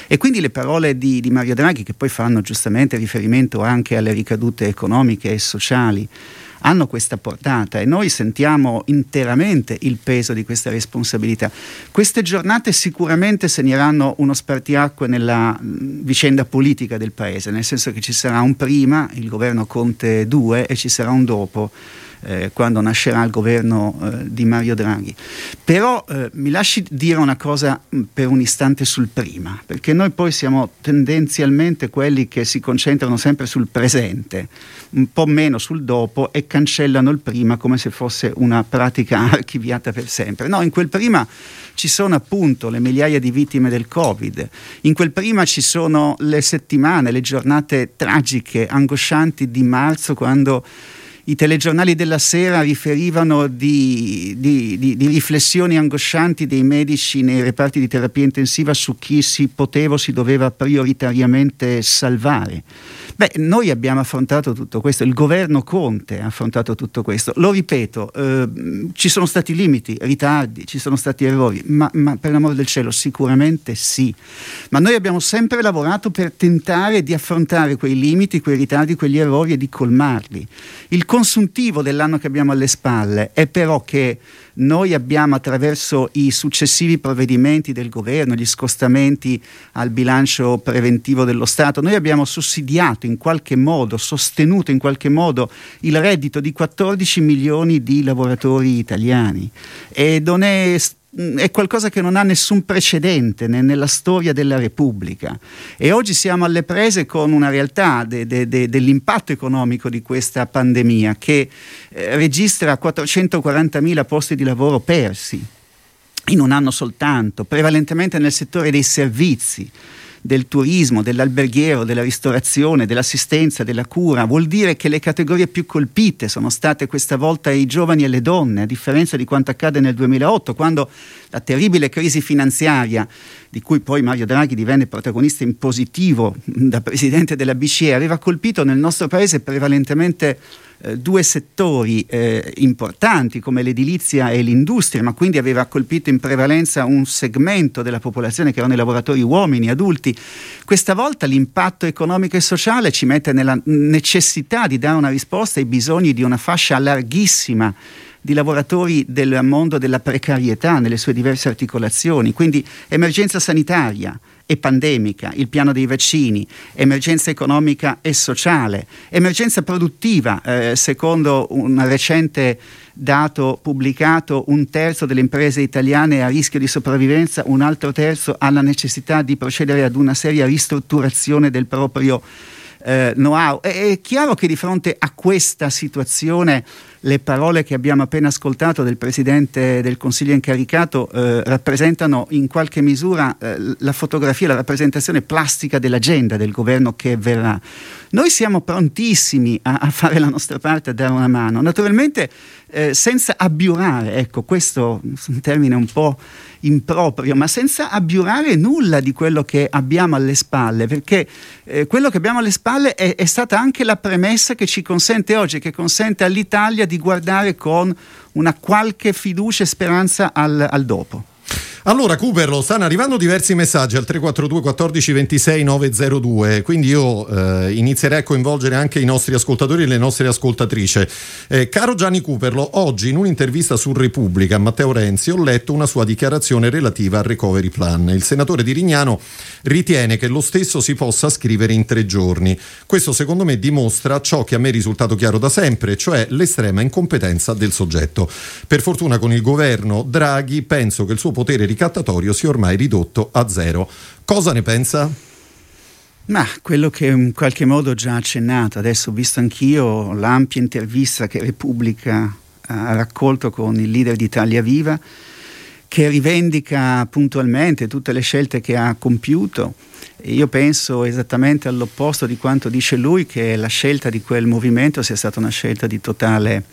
S7: E quindi le parole di, di Mario Draghi, che poi fanno giustamente riferimento anche alle ricadute economiche e sociali, hanno questa portata e noi sentiamo interamente il peso di questa responsabilità. Queste giornate sicuramente segneranno uno spartiacque nella vicenda politica del Paese, nel senso che ci sarà un prima, il governo Conte 2, e ci sarà un dopo eh, quando nascerà il governo eh, di Mario Draghi. Però eh, mi lasci dire una cosa mh, per un istante sul prima, perché noi poi siamo tendenzialmente quelli che si concentrano sempre sul presente, un po' meno sul dopo e cancellano il prima come se fosse una pratica archiviata per sempre. No, in quel prima ci sono appunto le migliaia di vittime del Covid, in quel prima ci sono le settimane, le giornate tragiche, angoscianti di marzo quando i telegiornali della sera riferivano di, di, di, di, riflessioni angoscianti dei medici nei reparti di terapia intensiva su chi si poteva o si doveva prioritariamente salvare. Beh, noi abbiamo affrontato tutto questo, il governo Conte ha affrontato tutto questo. Lo ripeto, eh, ci sono stati limiti, ritardi, ci sono stati errori, ma, ma per l'amore del cielo sicuramente sì. Ma noi abbiamo sempre lavorato per tentare di affrontare quei limiti, quei ritardi, quegli errori e di colmarli. Il consuntivo dell'anno che abbiamo alle spalle è però che noi abbiamo attraverso i successivi provvedimenti del governo, gli scostamenti al bilancio preventivo dello Stato, noi abbiamo sussidiato in qualche modo, sostenuto in qualche modo il reddito di 14 milioni di lavoratori italiani. E non è è qualcosa che non ha nessun precedente nella storia della Repubblica. E oggi siamo alle prese con una realtà de, de, de, dell'impatto economico di questa pandemia che eh, registra 440.000 posti di lavoro persi in un anno soltanto, prevalentemente nel settore dei servizi del turismo, dell'alberghiero, della ristorazione, dell'assistenza, della cura, vuol dire che le categorie più colpite sono state questa volta i giovani e le donne, a differenza di quanto accade nel 2008, quando la terribile crisi finanziaria, di cui poi Mario Draghi divenne protagonista in positivo da presidente della BCE, aveva colpito nel nostro paese prevalentemente eh, due settori eh, importanti come l'edilizia e l'industria, ma quindi aveva colpito in prevalenza un segmento della popolazione che erano i lavoratori uomini, adulti. Questa volta l'impatto economico e sociale ci mette nella necessità di dare una risposta ai bisogni di una fascia larghissima di lavoratori del mondo della precarietà nelle sue diverse articolazioni, quindi emergenza sanitaria, e pandemica, il piano dei vaccini, emergenza economica e sociale, emergenza produttiva, eh, secondo un recente dato pubblicato, un terzo delle imprese italiane è a rischio di sopravvivenza, un altro terzo ha la necessità di procedere ad una seria ristrutturazione del proprio eh, know-how. È, è chiaro che di fronte a questa situazione le parole che abbiamo appena ascoltato del Presidente del Consiglio incaricato eh, rappresentano in qualche misura eh, la fotografia, la rappresentazione plastica dell'agenda del governo che verrà. Noi siamo prontissimi a, a fare la nostra parte, a dare una mano, naturalmente eh, senza abbiurare, ecco questo è un termine un po' improprio, ma senza abbiurare nulla di quello che abbiamo alle spalle, perché eh, quello che abbiamo alle spalle è, è, stata anche la premessa che ci consente oggi, che consente all'Italia di guardare con una qualche fiducia e speranza al, al dopo.
S2: Allora, Cooperlo, stanno arrivando diversi messaggi al 342 14 26 902, quindi io eh, inizierei a coinvolgere anche i nostri ascoltatori e le nostre ascoltatrici. Eh, caro Gianni Cooperlo, oggi in un'intervista su Repubblica a Matteo Renzi ho letto una sua dichiarazione relativa al recovery plan. Il senatore di Rignano ritiene che lo stesso si possa scrivere in tre giorni. Questo secondo me dimostra ciò che a me è risultato chiaro da sempre, cioè l'estrema incompetenza del soggetto. Per fortuna con il governo Draghi penso che il suo potere ricattatorio sia ormai ridotto a zero. Cosa ne pensa?
S7: Ma quello che in qualche modo ho già accennato, adesso ho visto anch'io l'ampia intervista che Repubblica ha raccolto con il leader di Italia Viva, che rivendica puntualmente tutte le scelte che ha compiuto io penso esattamente all'opposto di quanto dice lui, che la scelta di quel movimento sia stata una scelta di totale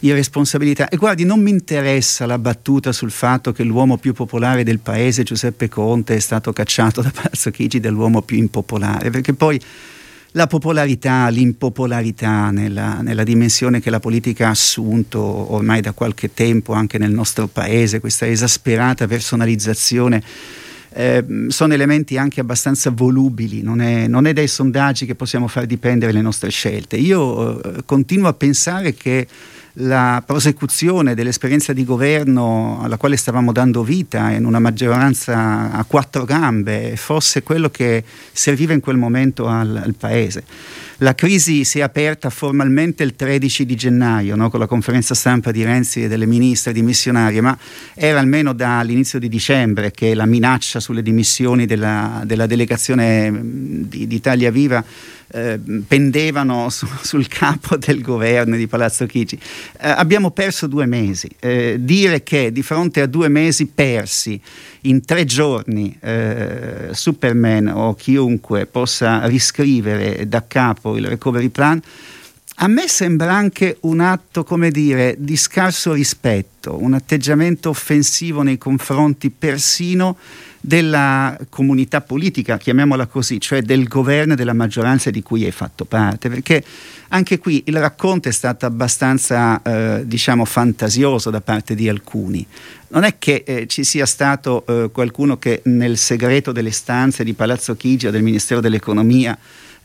S7: irresponsabilità. E guardi, non mi interessa la battuta sul fatto che l'uomo più popolare del paese, Giuseppe Conte, è stato cacciato da Palazzo Chigi dell'uomo più impopolare, perché poi la popolarità, l'impopolarità nella, nella, dimensione che la politica ha assunto ormai da qualche tempo anche nel nostro paese, questa esasperata personalizzazione eh, sono elementi anche abbastanza volubili, non è, non è, dai sondaggi che possiamo far dipendere le nostre scelte. Io eh, continuo a pensare che la prosecuzione dell'esperienza di governo alla quale stavamo dando vita in una maggioranza a quattro gambe fosse quello che serviva in quel momento al, al Paese. La crisi si è aperta formalmente il 13 di gennaio no? con la conferenza stampa di Renzi e delle ministre dimissionarie, ma era almeno dall'inizio di dicembre che la minaccia sulle dimissioni della, della delegazione di, di Italia Viva eh, pendevano su, sul capo del governo di Palazzo Chigi. Eh, abbiamo perso due mesi. Eh, dire che di fronte a due mesi persi in tre giorni eh, Superman o chiunque possa riscrivere da capo il recovery plan a me sembra anche un atto, come dire, di scarso rispetto, un atteggiamento offensivo nei confronti persino della comunità politica, chiamiamola così, cioè del governo e della maggioranza di cui hai fatto parte, perché anche qui il racconto è stato abbastanza, eh, diciamo, fantasioso da parte di alcuni. Non è che eh, ci sia stato eh, qualcuno che nel segreto delle stanze di Palazzo Chigi o del Ministero dell'Economia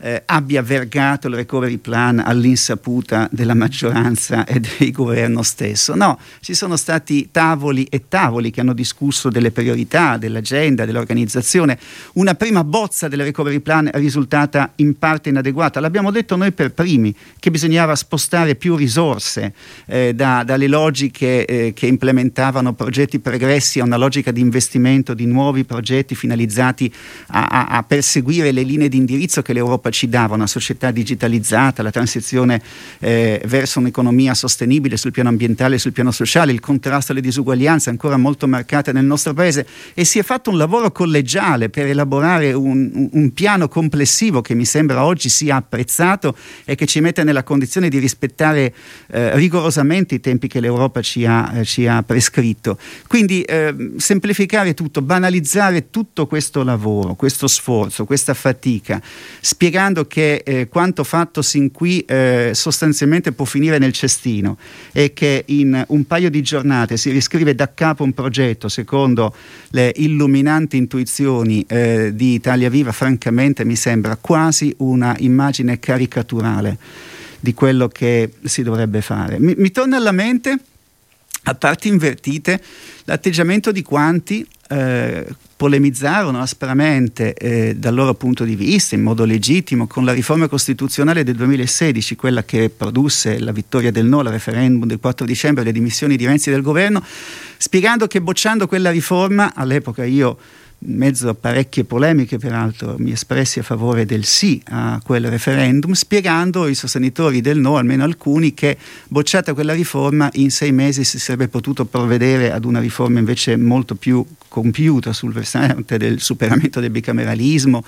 S7: eh, abbia vergato il recovery plan all'insaputa della maggioranza e del governo stesso. No, ci sono stati tavoli e tavoli che hanno discusso delle priorità, dell'agenda, dell'organizzazione. Una prima bozza del recovery plan è risultata in parte inadeguata. L'abbiamo detto noi per primi che bisognava spostare più risorse eh, da, dalle logiche eh, che implementavano progetti pregressi a una logica di investimento di nuovi progetti finalizzati a, a, a perseguire le linee di indirizzo che l'Europa ci dava una società digitalizzata, la transizione eh, verso un'economia sostenibile sul piano ambientale e sul piano sociale, il contrasto alle disuguaglianze ancora molto marcate nel nostro paese e si è fatto un lavoro collegiale per elaborare un, un piano complessivo che mi sembra oggi sia apprezzato e che ci mette nella condizione di rispettare eh, rigorosamente i tempi che l'Europa ci ha, eh, ci ha prescritto. Quindi eh, semplificare tutto, banalizzare tutto questo lavoro, questo sforzo, questa fatica, spiegare spiegando che eh, quanto fatto sin qui eh, sostanzialmente può finire nel cestino e che in un paio di giornate si riscrive da capo un progetto secondo le illuminanti intuizioni eh, di Italia Viva, francamente mi sembra quasi una immagine caricaturale di quello che si dovrebbe fare. Mi, mi torna alla mente, a parti invertite, l'atteggiamento di quanti eh, polemizzarono aspramente eh, dal loro punto di vista, in modo legittimo, con la riforma costituzionale del 2016, quella che produsse la vittoria del no al referendum del 4 dicembre, le dimissioni di Renzi del governo, spiegando che bocciando quella riforma, all'epoca io in mezzo a parecchie polemiche peraltro mi espressi a favore del sì a quel referendum, spiegando ai sostenitori del no, almeno alcuni, che bocciata quella riforma in sei mesi si sarebbe potuto provvedere ad una riforma invece molto più compiuta sul versante del superamento del bicameralismo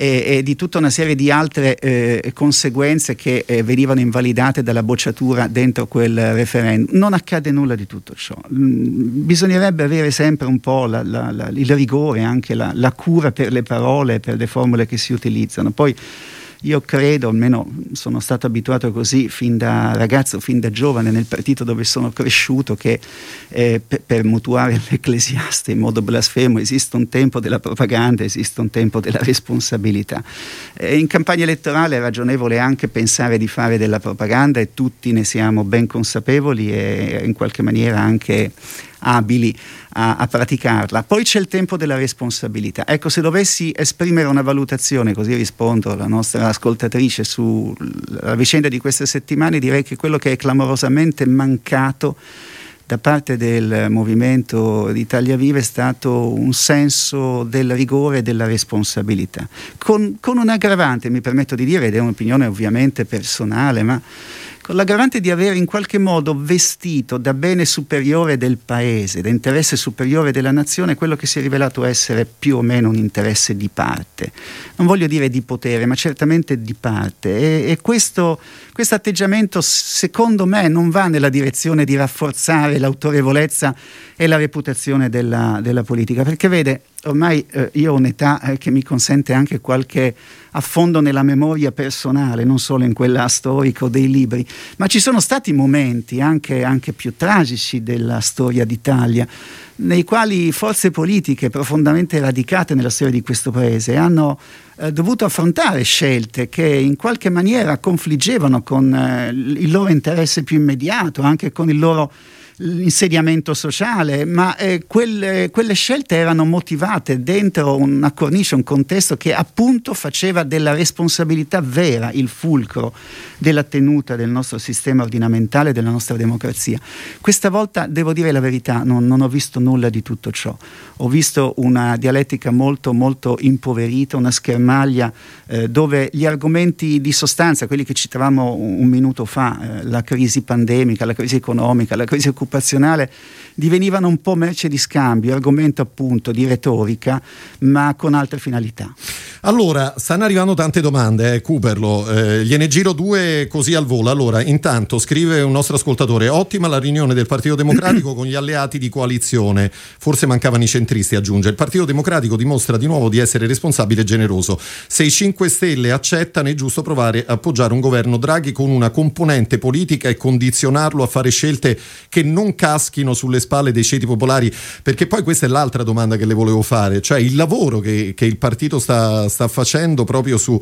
S7: e, e di tutta una serie di altre eh, conseguenze che eh, venivano invalidate dalla bocciatura dentro quel referendum. Non accade nulla di tutto ciò. Mm, bisognerebbe avere sempre un po' la, la, la, il rigore, anche la, cura per le parole, per le formule che si utilizzano. Poi io credo, almeno sono stato abituato così fin da ragazzo, fin da giovane nel partito dove sono cresciuto, che eh, per, per mutuare l'ecclesiaste in modo blasfemo esiste un tempo della propaganda, esiste un tempo della responsabilità. Eh, in campagna elettorale è ragionevole anche pensare di fare della propaganda e tutti ne siamo ben consapevoli e in qualche maniera anche abili a, a, praticarla. Poi c'è il tempo della responsabilità. Ecco, se dovessi esprimere una valutazione, così rispondo alla nostra ascoltatrice sulla vicenda di queste settimane, direi che quello che è clamorosamente mancato da parte del movimento di Italia Viva è stato un senso del rigore e della responsabilità, con, con un aggravante, mi permetto di dire, ed è un'opinione ovviamente personale, ma con l'aggravante di aver in qualche modo vestito da bene superiore del paese, da interesse superiore della nazione, quello che si è rivelato essere più o meno un interesse di parte. Non voglio dire di potere, ma certamente di parte. E, e questo atteggiamento, secondo me, non va nella direzione di rafforzare l'autorevolezza e la reputazione della, della politica, perché vede, ormai eh, io ho un'età eh, che mi consente anche qualche affondo nella memoria personale, non solo in quella storica o dei libri, ma ci sono stati momenti anche, anche più tragici della storia d'Italia nei quali forze politiche profondamente radicate nella storia di questo paese hanno eh, dovuto affrontare scelte che in qualche maniera confliggevano con eh, il loro interesse più immediato, anche con il loro l'insediamento sociale, ma eh, quelle, quelle, scelte erano motivate dentro una cornice, un contesto che appunto faceva della responsabilità vera il fulcro della tenuta del nostro sistema ordinamentale, della nostra democrazia. Questa volta, devo dire la verità, non, non ho visto nulla di tutto ciò. Ho visto una dialettica molto, molto impoverita, una schermaglia eh, dove gli argomenti di sostanza, quelli che citavamo un, un minuto fa, eh, la crisi pandemica, la crisi economica, la crisi occupazionale, occupazionale divenivano un po' merce di scambio, argomento appunto di retorica, ma con altre finalità.
S2: Allora, stanno arrivando tante domande, eh, Cooperlo, eh, gliene giro due così al volo. Allora, intanto scrive un nostro ascoltatore, ottima la riunione del Partito Democratico con gli alleati di coalizione, forse mancavano i centristi, aggiunge. Il Partito Democratico dimostra di nuovo di essere responsabile e generoso. Se i 5 Stelle accettano è giusto provare a appoggiare un governo Draghi con una componente politica e condizionarlo a fare scelte che non caschino sulle spalle dei ceti popolari, perché poi questa è l'altra domanda che le volevo fare, cioè il lavoro che, che il partito sta sta facendo proprio su,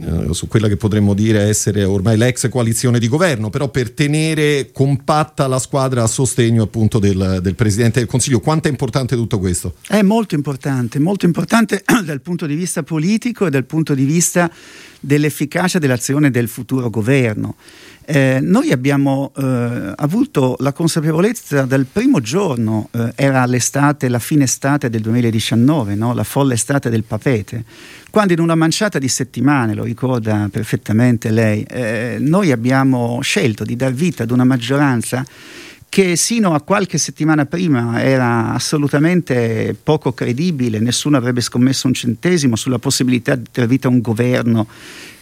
S2: eh, su, quella che potremmo dire essere ormai l'ex coalizione di governo, però per tenere compatta la squadra a sostegno appunto del, del Presidente del Consiglio. Quanto è importante tutto questo?
S7: È molto importante, molto importante dal punto di vista politico e dal punto di vista dell'efficacia dell'azione del futuro governo. Eh, noi abbiamo eh, avuto la consapevolezza dal primo giorno, eh, era l'estate, la fine estate del 2019, no? la folle estate del papete, quando in una manciata di settimane, lo ricorda perfettamente lei, eh, noi abbiamo scelto di dar vita ad una maggioranza che sino a qualche settimana prima era assolutamente poco credibile, nessuno avrebbe scommesso un centesimo sulla possibilità di dar vita a un governo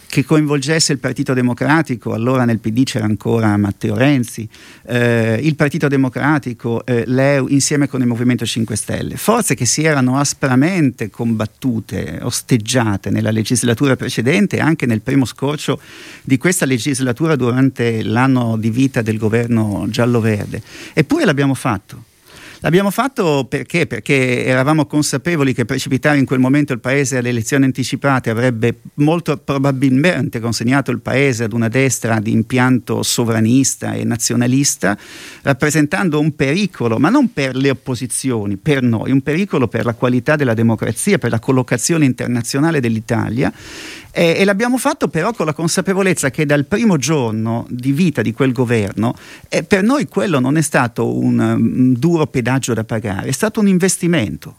S7: che coinvolgesse il Partito Democratico, allora nel PD c'era ancora Matteo Renzi, eh, il Partito Democratico, eh, l'EU insieme con il Movimento 5 Stelle, forze che si erano aspramente combattute, osteggiate nella legislatura precedente e anche nel primo scorcio di questa legislatura durante l'anno di vita del governo giallo-verde. Eppure l'abbiamo fatto. L'abbiamo fatto perché? Perché eravamo consapevoli che precipitare in quel momento il paese alle elezioni anticipate avrebbe molto probabilmente consegnato il paese ad una destra di impianto sovranista e nazionalista, rappresentando un pericolo, ma non per le opposizioni, per noi, un pericolo per la qualità della democrazia, per la collocazione internazionale dell'Italia e, e, l'abbiamo fatto però con la consapevolezza che dal primo giorno di vita di quel governo eh, per noi quello non è stato un, un duro pedaggio da pagare, è stato un investimento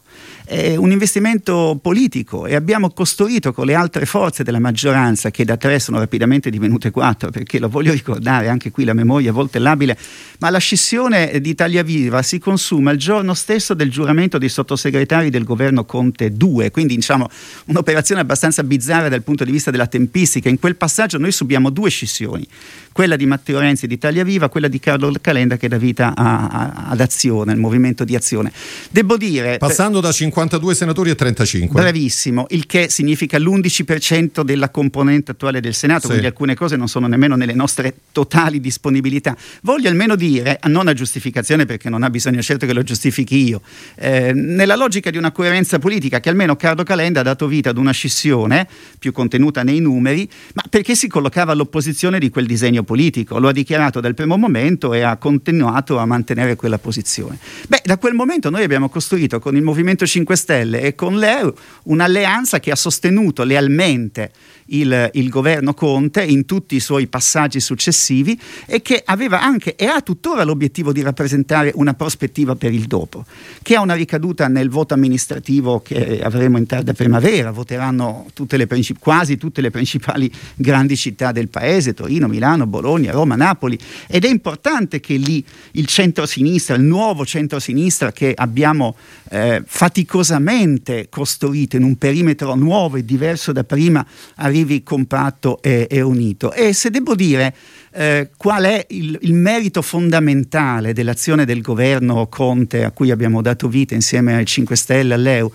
S7: eh, un investimento politico e abbiamo costruito con le altre forze della maggioranza, che da tre sono rapidamente divenute quattro, perché lo voglio ricordare, anche qui la memoria a volte è labile, ma la scissione di Italia Viva si consuma il giorno stesso del giuramento dei sottosegretari del governo Conte 2, quindi diciamo un'operazione abbastanza bizzarra dal punto di vista della tempistica. In quel passaggio noi subiamo due scissioni, quella di Matteo Renzi di Italia Viva, quella di Carlo Calenda che dà vita a, a, ad Azione, il movimento di Azione. Devo dire...
S2: Passando da 50 52 senatori e 35.
S7: Bravissimo, il che significa l'11% della componente attuale del Senato, sì. quindi alcune cose non sono nemmeno nelle nostre totali disponibilità. Voglio almeno dire, non a giustificazione perché non ha bisogno certo che lo giustifichi io, eh, nella logica di una coerenza politica che almeno Carlo Calenda ha dato vita ad una scissione più contenuta nei numeri, ma perché si collocava all'opposizione di quel disegno politico, lo ha dichiarato dal primo momento e ha continuato a mantenere quella posizione. Beh, da quel momento noi abbiamo costruito con il Movimento 5 Stelle e con l'EU un'alleanza che ha sostenuto lealmente il, il, governo Conte in tutti i suoi passaggi successivi e che aveva anche e ha tuttora l'obiettivo di rappresentare una prospettiva per il dopo, che ha una ricaduta nel voto amministrativo che avremo in tarda primavera, voteranno tutte princip- quasi tutte le principali grandi città del paese, Torino, Milano, Bologna, Roma, Napoli, ed è importante che lì il centro-sinistra, il nuovo centro-sinistra che abbiamo eh, faticosamente costruito in un perimetro nuovo e diverso da prima, arrivi compatto e, e unito. E se devo dire eh, qual è il, il, merito fondamentale dell'azione del governo Conte a cui abbiamo dato vita insieme ai 5 Stelle, all'EU,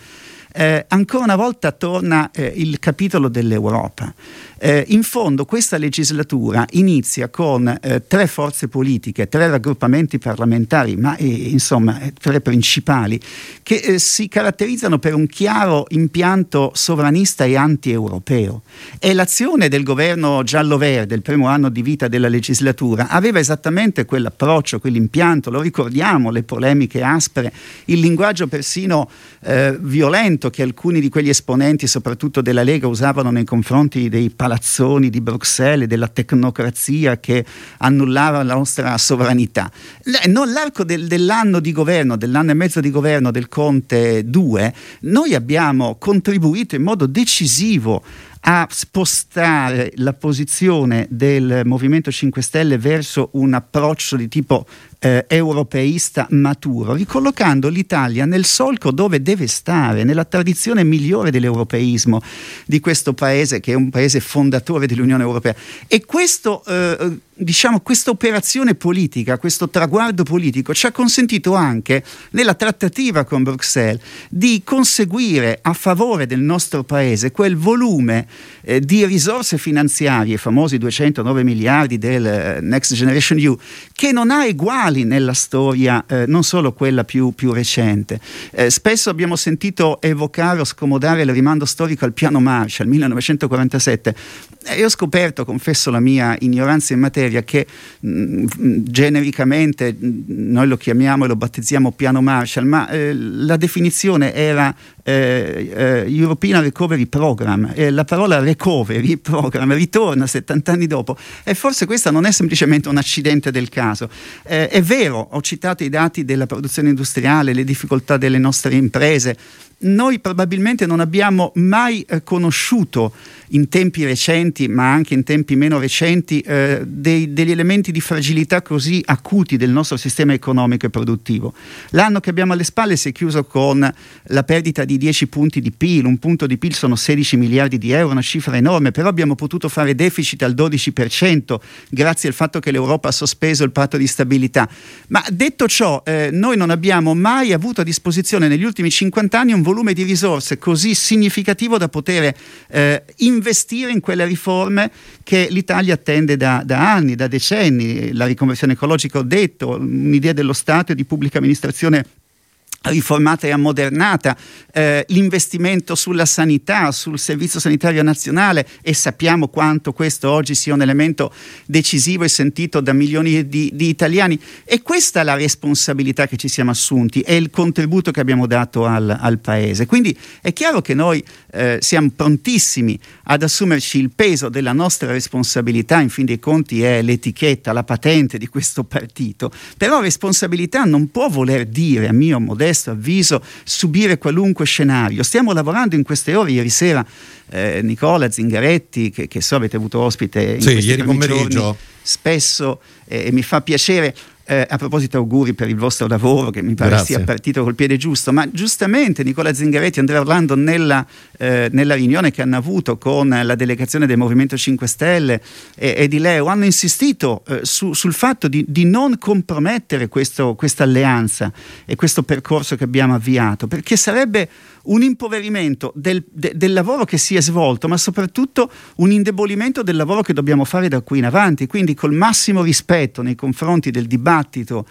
S7: eh, ancora una volta torna eh, il capitolo dell'Europa. Eh, in fondo questa legislatura inizia con eh, tre forze politiche, tre raggruppamenti parlamentari, ma eh, insomma eh, tre principali, che eh, si caratterizzano per un chiaro impianto sovranista e anti-europeo. E l'azione del governo giallo-verde, il primo anno di vita della legislatura, aveva esattamente quell'approccio, quell'impianto, lo ricordiamo, le polemiche aspre, il linguaggio persino eh, violento che alcuni di quegli esponenti, soprattutto della Lega, usavano nei confronti dei parlamentari palazzoni di Bruxelles, della tecnocrazia che annullava la nostra sovranità. L'arco del, dell'anno di governo, dell'anno e mezzo di governo del Conte 2, noi abbiamo contribuito in modo decisivo a spostare la posizione del Movimento 5 Stelle verso un approccio di tipo eh, europeista maturo, ricollocando l'Italia nel solco dove deve stare, nella tradizione migliore dell'europeismo di questo paese che è un paese fondatore dell'Unione Europea. E questo eh, diciamo, questa operazione politica, questo traguardo politico ci ha consentito anche nella trattativa con Bruxelles di conseguire a favore del nostro paese quel volume eh, di risorse finanziarie, i famosi 209 miliardi del eh, Next Generation EU, che non ha eguali nella storia, eh, non solo quella più, più recente. Eh, spesso abbiamo sentito evocare o scomodare il rimando storico al piano Marshall 1947 e ho scoperto, confesso la mia ignoranza in materia, che mh, mm, genericamente mm, noi lo chiamiamo e lo battezziamo piano Marshall, ma eh, la definizione era eh, eh, European Recovery Program. Eh, la parola recovery program ritorna 70 anni dopo e forse questa non è semplicemente un accidente del caso. Eh, è vero, ho citato i dati della produzione industriale, le difficoltà delle nostre imprese, noi probabilmente non abbiamo mai eh, conosciuto in tempi recenti, ma anche in tempi meno recenti, eh, dei, degli elementi di fragilità così acuti del nostro sistema economico e produttivo. L'anno che abbiamo alle spalle si è chiuso con la perdita di 10 punti di PIL, un punto di PIL sono 16 miliardi di euro, una cifra enorme, però abbiamo potuto fare deficit al 12% grazie al fatto che l'Europa ha sospeso il patto di stabilità. Ma detto ciò, eh, noi non abbiamo mai avuto a disposizione negli ultimi 50 anni un volume di risorse così significativo da poter eh, investire in quelle riforme che l'Italia attende da, da, anni, da decenni. La riconversione ecologica, ho detto, un'idea dello Stato e di pubblica amministrazione riformata e ammodernata, eh, l'investimento sulla sanità, sul servizio sanitario nazionale e sappiamo quanto questo oggi sia un elemento decisivo e sentito da milioni di, di italiani. E questa è la responsabilità che ci siamo assunti, è il contributo che abbiamo dato al, al Paese. Quindi è chiaro che noi eh, siamo prontissimi ad assumerci il peso della nostra responsabilità, in fin dei conti è l'etichetta, la patente di questo partito, però responsabilità non può voler dire, a mio modesto, modesto avviso, subire qualunque scenario. Stiamo lavorando in queste ore, ieri sera eh, Nicola Zingaretti, che, che, so avete avuto ospite in
S2: sì, ieri pomeriggio.
S7: Giorni, spesso eh, e mi fa piacere eh, a proposito, auguri per il vostro lavoro, che mi pare
S2: Grazie.
S7: sia partito col piede giusto. Ma giustamente Nicola Zingaretti e Andrea Orlando, nella, eh, nella, riunione che hanno avuto con la delegazione del Movimento 5 Stelle e, e di Leo, hanno insistito eh, su, sul fatto di, di non compromettere questa alleanza e questo percorso che abbiamo avviato, perché sarebbe un impoverimento del, de, del, lavoro che si è svolto, ma soprattutto un indebolimento del lavoro che dobbiamo fare da qui in avanti. Quindi col massimo rispetto nei confronti del dibattito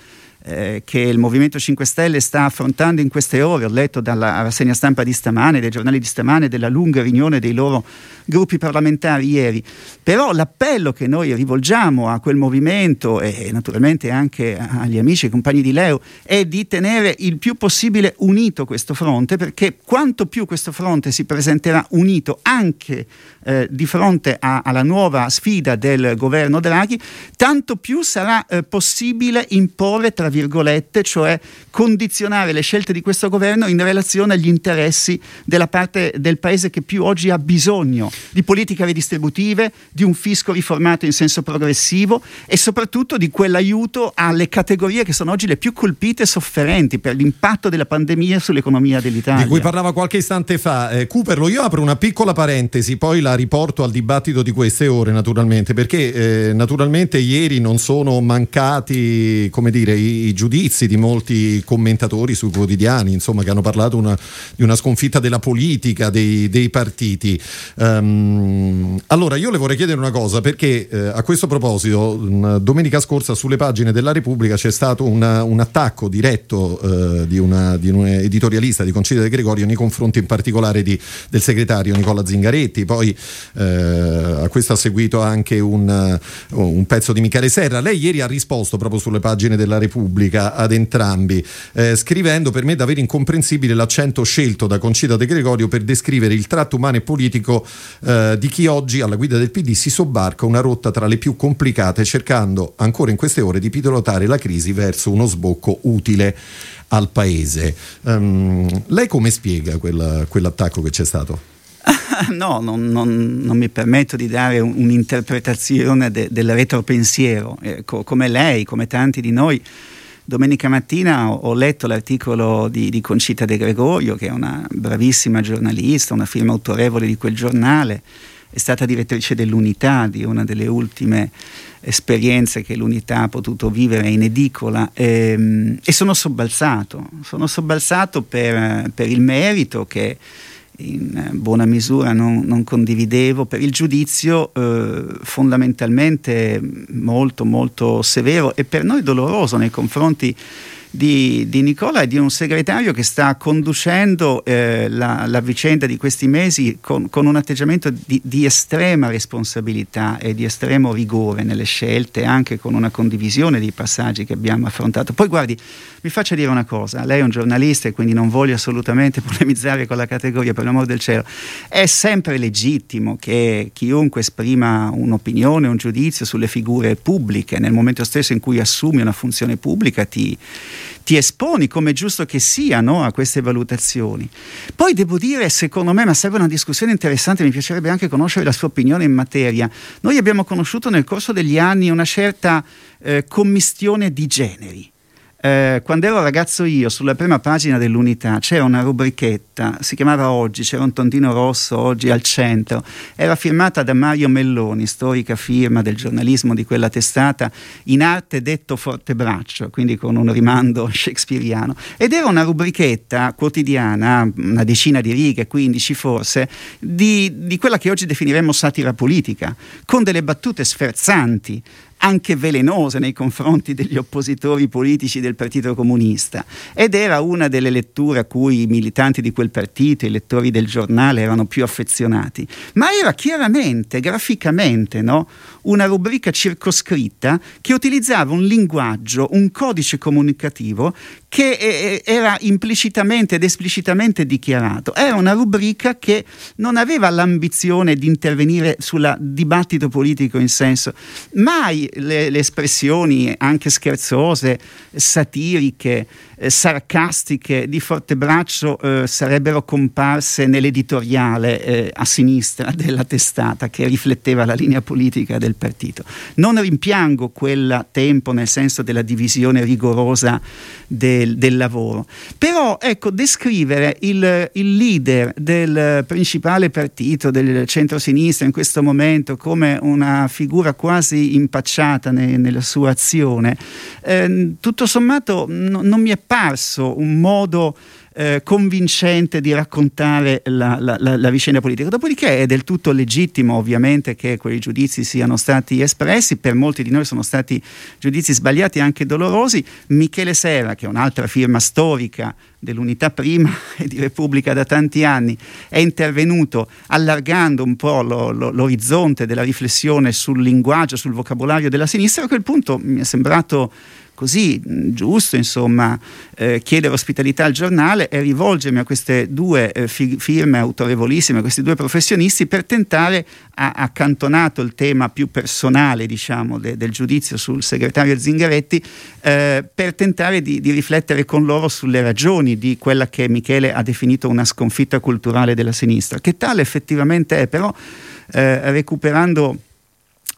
S7: eh, che il Movimento 5 Stelle sta affrontando in queste ore, ho letto dalla rassegna stampa di stamane, dai giornali di stamane, della lunga riunione dei loro gruppi parlamentari ieri. Però l'appello che noi rivolgiamo a quel movimento e naturalmente anche agli amici e compagni di Leo è di tenere il più possibile unito questo fronte, perché quanto più questo fronte si presenterà unito anche eh, di fronte a, alla nuova sfida del governo Draghi, tanto più sarà eh, possibile imporre, tra virgolette, cioè condizionare le scelte di questo governo in relazione agli interessi della parte del paese che più oggi ha bisogno di politiche redistributive, di un fisco riformato in senso progressivo e soprattutto di quell'aiuto alle categorie che sono oggi le più colpite e sofferenti per l'impatto della pandemia sull'economia dell'Italia.
S2: Di cui parlava qualche istante fa. Eh, Cooperlo, io apro una piccola parentesi, poi la riporto al dibattito di queste ore naturalmente, perché eh, naturalmente ieri non sono mancati come dire, i, i, giudizi di molti commentatori sui quotidiani, insomma, che hanno parlato una, di una sconfitta della politica, dei, dei partiti. Um, allora, io le vorrei chiedere una cosa, perché eh, a questo proposito, domenica scorsa sulle pagine della Repubblica c'è stato una, un attacco diretto eh, di, una, di, un editorialista di Concilio De Gregorio nei confronti in particolare di, del segretario Nicola Zingaretti, poi eh, a questo ha seguito anche un, un, pezzo di Michele Serra. Lei ieri ha risposto proprio sulle pagine della Repubblica ad entrambi, eh, scrivendo per me davvero incomprensibile l'accento scelto da Concilio De Gregorio per descrivere il tratto umano e politico eh, di chi oggi alla guida del PD si sobbarca una rotta tra le più complicate cercando ancora in queste ore di pilotare la crisi verso uno sbocco utile al paese. Um, lei come spiega quella, quell'attacco che c'è stato?
S7: no, non, non, non, mi permetto di dare un, un'interpretazione de, del retropensiero. Eh, co, come lei, come tanti di noi, domenica mattina ho, ho letto l'articolo di, di, Concita De Gregorio, che è una bravissima giornalista, una firma autorevole di quel giornale, è stata direttrice dell'Unità, di una delle ultime esperienze che l'Unità ha potuto vivere in edicola. E, ehm, e sono sobbalzato, sono sobbalzato per, per il merito che in buona misura non, non condividevo. Per il giudizio eh, fondamentalmente molto molto severo e per noi doloroso nei confronti di, di, Nicola e di un segretario che sta conducendo eh, la, la, vicenda di questi mesi con, con un atteggiamento di, di, estrema responsabilità e di estremo rigore nelle scelte, anche con una condivisione dei passaggi che abbiamo affrontato. Poi guardi, mi faccia dire una cosa, lei è un giornalista e quindi non voglio assolutamente polemizzare con la categoria, per l'amor del cielo, è sempre legittimo che chiunque esprima un'opinione, un giudizio sulle figure pubbliche, nel momento stesso in cui assumi una funzione pubblica ti ti esponi come è giusto che sia no, a queste valutazioni. Poi devo dire, secondo me, ma serve una discussione interessante, mi piacerebbe anche conoscere la sua opinione in materia. Noi abbiamo conosciuto nel corso degli anni una certa eh, commistione di generi. Eh, quando ero ragazzo io, sulla prima pagina dell'unità c'era una rubrichetta, si chiamava Oggi, c'era un tondino rosso, Oggi al centro, era firmata da Mario Melloni, storica firma del giornalismo di quella testata, in arte detto forte braccio, quindi con un rimando shakespeariano, ed era una rubrichetta quotidiana, una decina di righe, 15 forse, di, di quella che oggi definiremmo satira politica, con delle battute sferzanti, anche velenose nei confronti degli oppositori politici del Partito Comunista ed era una delle letture a cui i militanti di quel partito, i lettori del giornale erano più affezionati, ma era chiaramente, graficamente, no? una rubrica circoscritta che utilizzava un linguaggio, un codice comunicativo che eh, eh, era implicitamente ed esplicitamente dichiarato. Era una rubrica che non aveva l'ambizione di intervenire sul dibattito politico in senso. Mai le, le espressioni anche scherzose, satiriche, eh, sarcastiche di Fortebraccio eh, sarebbero comparse nell'editoriale eh, a sinistra della testata che rifletteva la linea politica del partito. Non rimpiango quel tempo nel senso della divisione rigorosa del, del lavoro, però ecco, descrivere il, il, leader del principale partito del centro-sinistra in questo momento come una figura quasi impacciata ne, nella sua azione, eh, tutto sommato n- non mi è apparso un modo eh, convincente di raccontare la, la, la, la, vicenda politica. Dopodiché è del tutto legittimo ovviamente che quei giudizi siano stati espressi, per molti di noi sono stati giudizi sbagliati e anche dolorosi. Michele Serra, che è un'altra firma storica dell'Unità Prima e di Repubblica da tanti anni, è intervenuto allargando un po' lo, lo, l'orizzonte della riflessione sul linguaggio, sul vocabolario della sinistra. A quel punto mi è sembrato così giusto insomma eh, chiedere ospitalità al giornale e rivolgermi a queste due eh, fi- firme autorevolissime, a questi due professionisti per tentare, a- accantonato il tema più personale diciamo de- del giudizio sul segretario Zingaretti, eh, per tentare di-, di riflettere con loro sulle ragioni di quella che Michele ha definito una sconfitta culturale della sinistra, che tale effettivamente è, però eh, recuperando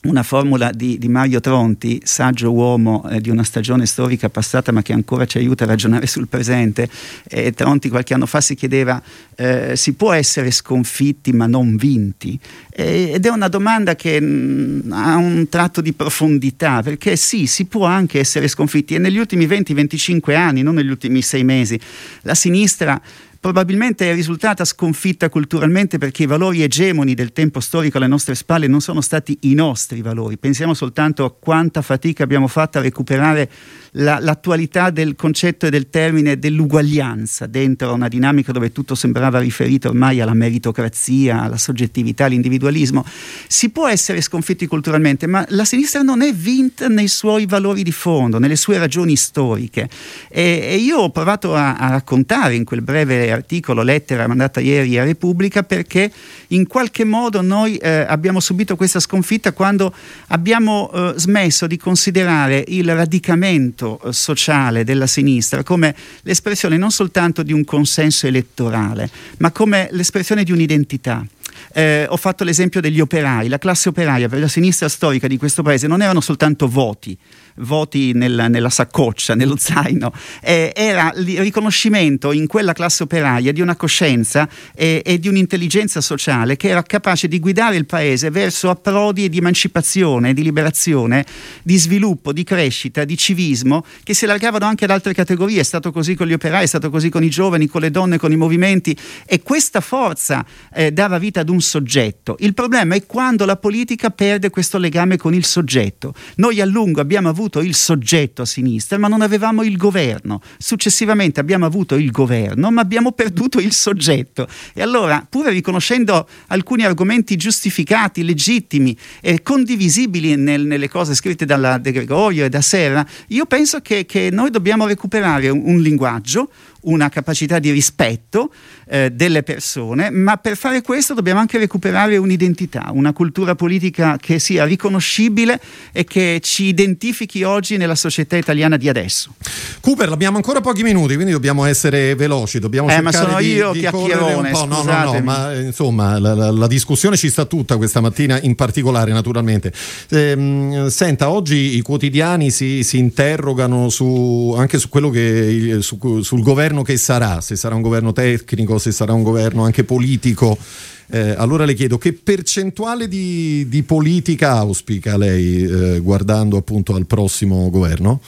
S7: una formula di, di, Mario Tronti, saggio uomo eh, di una stagione storica passata ma che ancora ci aiuta a ragionare sul presente. E Tronti qualche anno fa si chiedeva eh, si può essere sconfitti ma non vinti? Ed è una domanda che mh, mm, ha un tratto di profondità perché sì, si può anche essere sconfitti e negli ultimi 20-25 anni, non negli ultimi sei mesi, la sinistra probabilmente è risultata sconfitta culturalmente perché i valori egemoni del tempo storico alle nostre spalle non sono stati i nostri valori. Pensiamo soltanto a quanta fatica abbiamo fatto a recuperare la, l'attualità del concetto e del termine dell'uguaglianza dentro una dinamica dove tutto sembrava riferito ormai alla meritocrazia, alla soggettività, all'individualismo. Si può essere sconfitti culturalmente, ma la sinistra non è vinta nei suoi valori di fondo, nelle sue ragioni storiche. E, e io ho provato a, a raccontare in quel breve articolo, lettera mandata ieri a Repubblica, perché in qualche modo noi eh, abbiamo subito questa sconfitta quando abbiamo eh, smesso di considerare il radicamento eh, sociale della sinistra come l'espressione non soltanto di un consenso elettorale, ma come l'espressione di un'identità. Eh, ho fatto l'esempio degli operai, la classe operaia per la sinistra storica di questo paese non erano soltanto voti, voti nel, nella saccoccia, nello zaino, eh, era il riconoscimento in quella classe operaia di una coscienza e, e, di un'intelligenza sociale che era capace di guidare il paese verso approdi di emancipazione, di liberazione, di sviluppo, di crescita, di civismo, che si allargavano anche ad altre categorie. È stato così con gli operai, è stato così con i giovani, con le donne, con i movimenti e questa forza eh, dava vita ad un soggetto. Il problema è quando la politica perde questo legame con il soggetto. Noi a lungo abbiamo avuto avuto il soggetto a sinistra, ma non avevamo il governo. Successivamente abbiamo avuto il governo, ma abbiamo perduto il soggetto. E allora, pur riconoscendo alcuni argomenti giustificati, legittimi e condivisibili nel, nelle cose scritte da De Gregorio e da Serra, io penso che, che noi dobbiamo recuperare un, un linguaggio, una capacità di rispetto eh, delle persone, ma per fare questo dobbiamo anche recuperare un'identità, una cultura politica che sia riconoscibile e che ci identifichi oggi nella società italiana di adesso.
S2: Cooper, abbiamo ancora pochi minuti, quindi dobbiamo essere veloci, dobbiamo
S7: eh,
S2: cercare
S7: ma sono
S2: di,
S7: io
S2: di
S7: chiacchierone,
S2: un po'. No, no, no, ma eh, insomma la, la, la, discussione ci sta tutta questa mattina in particolare naturalmente. Eh, senta, oggi i quotidiani si, si interrogano su, anche su quello che su, sul governo che sarà, se sarà un governo tecnico, se sarà un governo anche politico Eh, allora le chiedo che percentuale di, di politica auspica lei eh, guardando appunto al prossimo governo?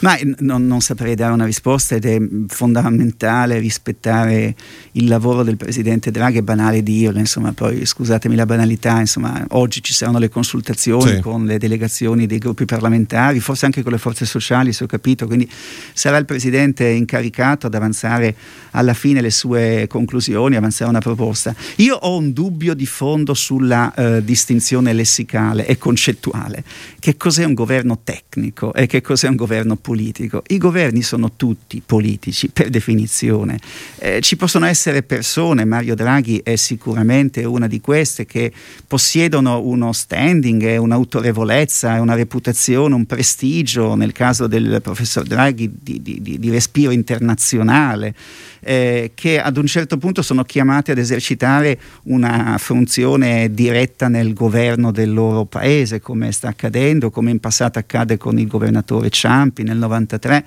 S7: Ma non, non, saprei dare una risposta ed è fondamentale rispettare il lavoro del Presidente Draghi, è banale dirlo, insomma, poi scusatemi la banalità, insomma, oggi ci saranno le consultazioni sì. con le delegazioni dei gruppi parlamentari, forse anche con le forze sociali, se ho capito, quindi sarà il Presidente incaricato ad avanzare alla fine le sue conclusioni, avanzare una proposta. Io ho un dubbio di fondo sulla eh, distinzione lessicale e concettuale. Che cos'è un governo tecnico e che cos'è un governo politico? I governi sono tutti politici per definizione. Eh, ci possono essere persone, Mario Draghi è sicuramente una di queste, che possiedono uno standing, un'autorevolezza, una reputazione, un prestigio, nel caso del professor Draghi, di, di, di respiro internazionale eh, che ad un certo punto sono chiamati ad esercitare una funzione diretta nel governo del loro paese, come sta accadendo, come in passato accade con il governatore Ciampi nel 93.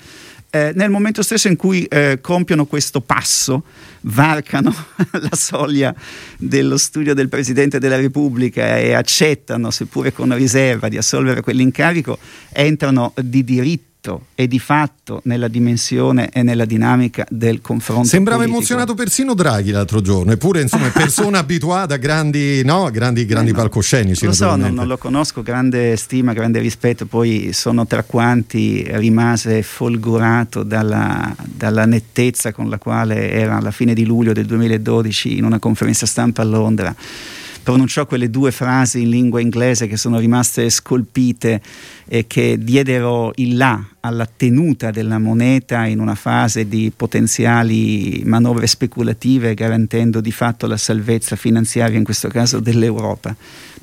S7: Eh, nel momento stesso in cui eh, compiono questo passo, varcano la soglia dello studio del Presidente della Repubblica e accettano, seppure con riserva, di assolvere quell'incarico, entrano di diritto diritto e di fatto nella dimensione e nella dinamica del confronto.
S2: Sembrava
S7: politico.
S2: emozionato persino Draghi l'altro giorno, eppure insomma è persona abituata a grandi, no, grandi, grandi
S7: eh no,
S2: palcoscenici.
S7: Lo so, non, non, lo conosco, grande stima, grande rispetto, poi sono tra quanti rimase folgorato dalla, dalla nettezza con la quale era alla fine di luglio del 2012 in una conferenza stampa a Londra pronunciò quelle due frasi in lingua inglese che sono rimaste scolpite e che diedero il là alla tenuta della moneta in una fase di potenziali manovre speculative garantendo di fatto la salvezza finanziaria in questo caso dell'Europa.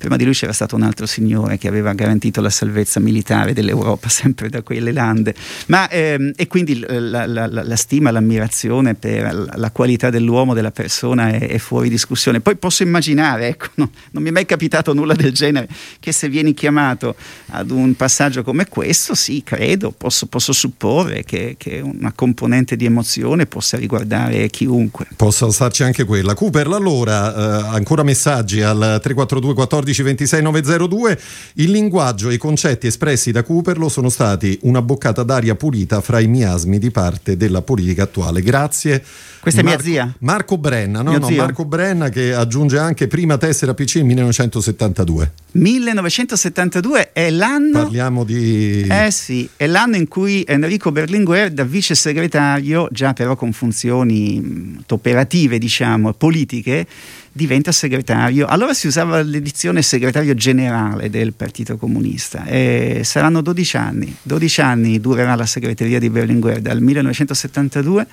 S7: Prima di lui c'era stato un altro signore che aveva garantito la salvezza militare dell'Europa, sempre da quelle lande. Ma, ehm, e quindi la, la, la, stima, l'ammirazione per la qualità dell'uomo, della persona è, è fuori discussione. Poi posso immaginare, ecco, no, non mi è mai capitato nulla del genere, che se vieni chiamato ad un passaggio come questo, sì, credo, posso, posso supporre che, che, una componente di emozione possa riguardare chiunque.
S2: Possa starci anche quella. Cooper, allora, eh, ancora messaggi al 342 14 12 26 902. Il linguaggio e i concetti espressi da Cooperlo sono stati una boccata d'aria pulita fra i miasmi di parte della politica attuale. Grazie.
S7: Questa Marco, è mia zia?
S2: Marco Brenna, no, no, Marco Brenna che aggiunge anche prima tessera PC 1972.
S7: 1972 è l'anno.
S2: Parliamo di.
S7: Eh sì, è l'anno in cui Enrico Berlinguer, da vice segretario, già però con funzioni operative, diciamo, politiche, diventa segretario. Allora si usava l'edizione segretario generale del Partito Comunista e saranno 12 anni. 12 anni durerà la segreteria di Berlinguer dal 1972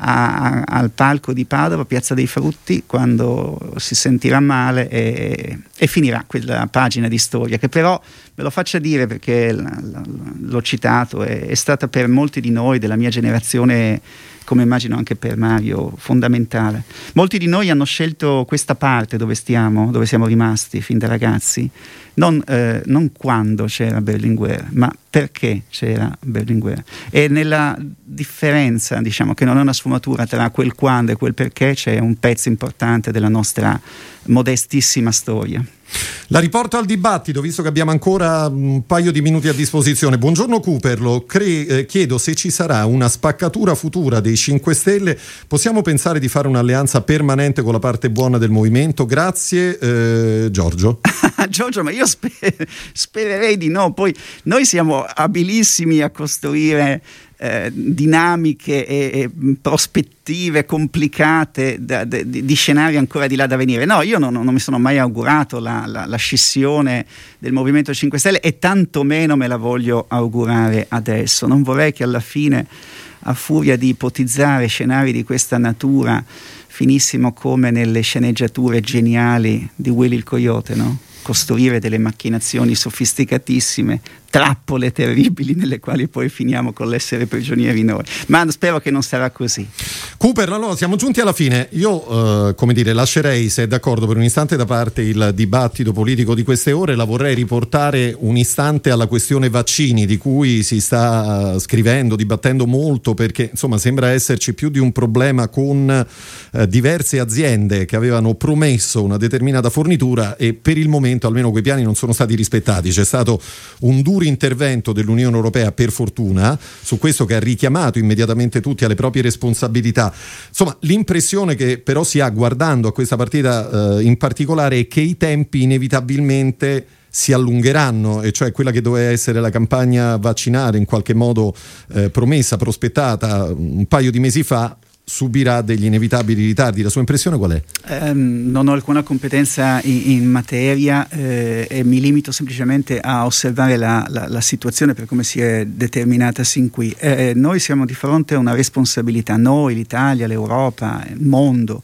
S7: a, al palco di Padova, Piazza dei Frutti, quando si sentirà male e, e, finirà quella pagina di storia, che però, ve lo faccia dire perché l, l, l'ho citato, è, è stata per molti di noi della mia generazione come immagino anche per Mario, fondamentale. Molti di noi hanno scelto questa parte dove stiamo, dove siamo rimasti fin da ragazzi, non, eh, non quando c'era Berlinguer, ma perché c'era Berlinguer. E nella differenza, diciamo, che non è una sfumatura tra quel quando e quel perché, c'è un pezzo importante della nostra modestissima storia.
S2: La riporto al dibattito, visto che abbiamo ancora un paio di minuti a disposizione. Buongiorno Cooperlo, Cre- eh, chiedo se ci sarà una spaccatura futura dei 5 Stelle. Possiamo pensare di fare un'alleanza permanente con la parte buona del movimento? Grazie, eh, Giorgio.
S7: Giorgio, ma io sper- spererei di no. Poi noi siamo abilissimi a costruire eh, dinamiche e, e, prospettive complicate da, di, di, scenari ancora di là da venire. No, io non, non mi sono mai augurato la, la, la, scissione del Movimento 5 Stelle e tantomeno me la voglio augurare adesso. Non vorrei che alla fine, a furia di ipotizzare scenari di questa natura, finissimo come nelle sceneggiature geniali di Willy il Coyote, no? costruire delle macchinazioni sofisticatissime trappole terribili nelle quali poi finiamo con l'essere prigionieri noi. Ma spero che non sarà così.
S2: Cooper, allora siamo giunti alla fine. Io, eh, come dire, lascerei, se è d'accordo, per un istante da parte il dibattito politico di queste ore, la vorrei riportare un istante alla questione vaccini, di cui si sta uh, scrivendo, dibattendo molto, perché insomma sembra esserci più di un problema con uh, diverse aziende che avevano promesso una determinata fornitura e per il momento almeno quei piani non sono stati rispettati. C'è stato un duro intervento dell'Unione Europea, per fortuna, su questo che ha richiamato immediatamente tutti alle proprie responsabilità. Insomma, l'impressione che però si ha guardando a questa partita eh, in particolare è che i tempi inevitabilmente si allungheranno, e cioè quella che doveva essere la campagna vaccinale in qualche modo eh, promessa, prospettata un paio di mesi fa, subirà degli inevitabili ritardi. La sua impressione qual è?
S7: Eh, non ho alcuna competenza in, in materia eh, e mi limito semplicemente a osservare la, la, la, situazione per come si è determinata sin qui. Eh, noi siamo di fronte a una responsabilità, noi, l'Italia, l'Europa, il mondo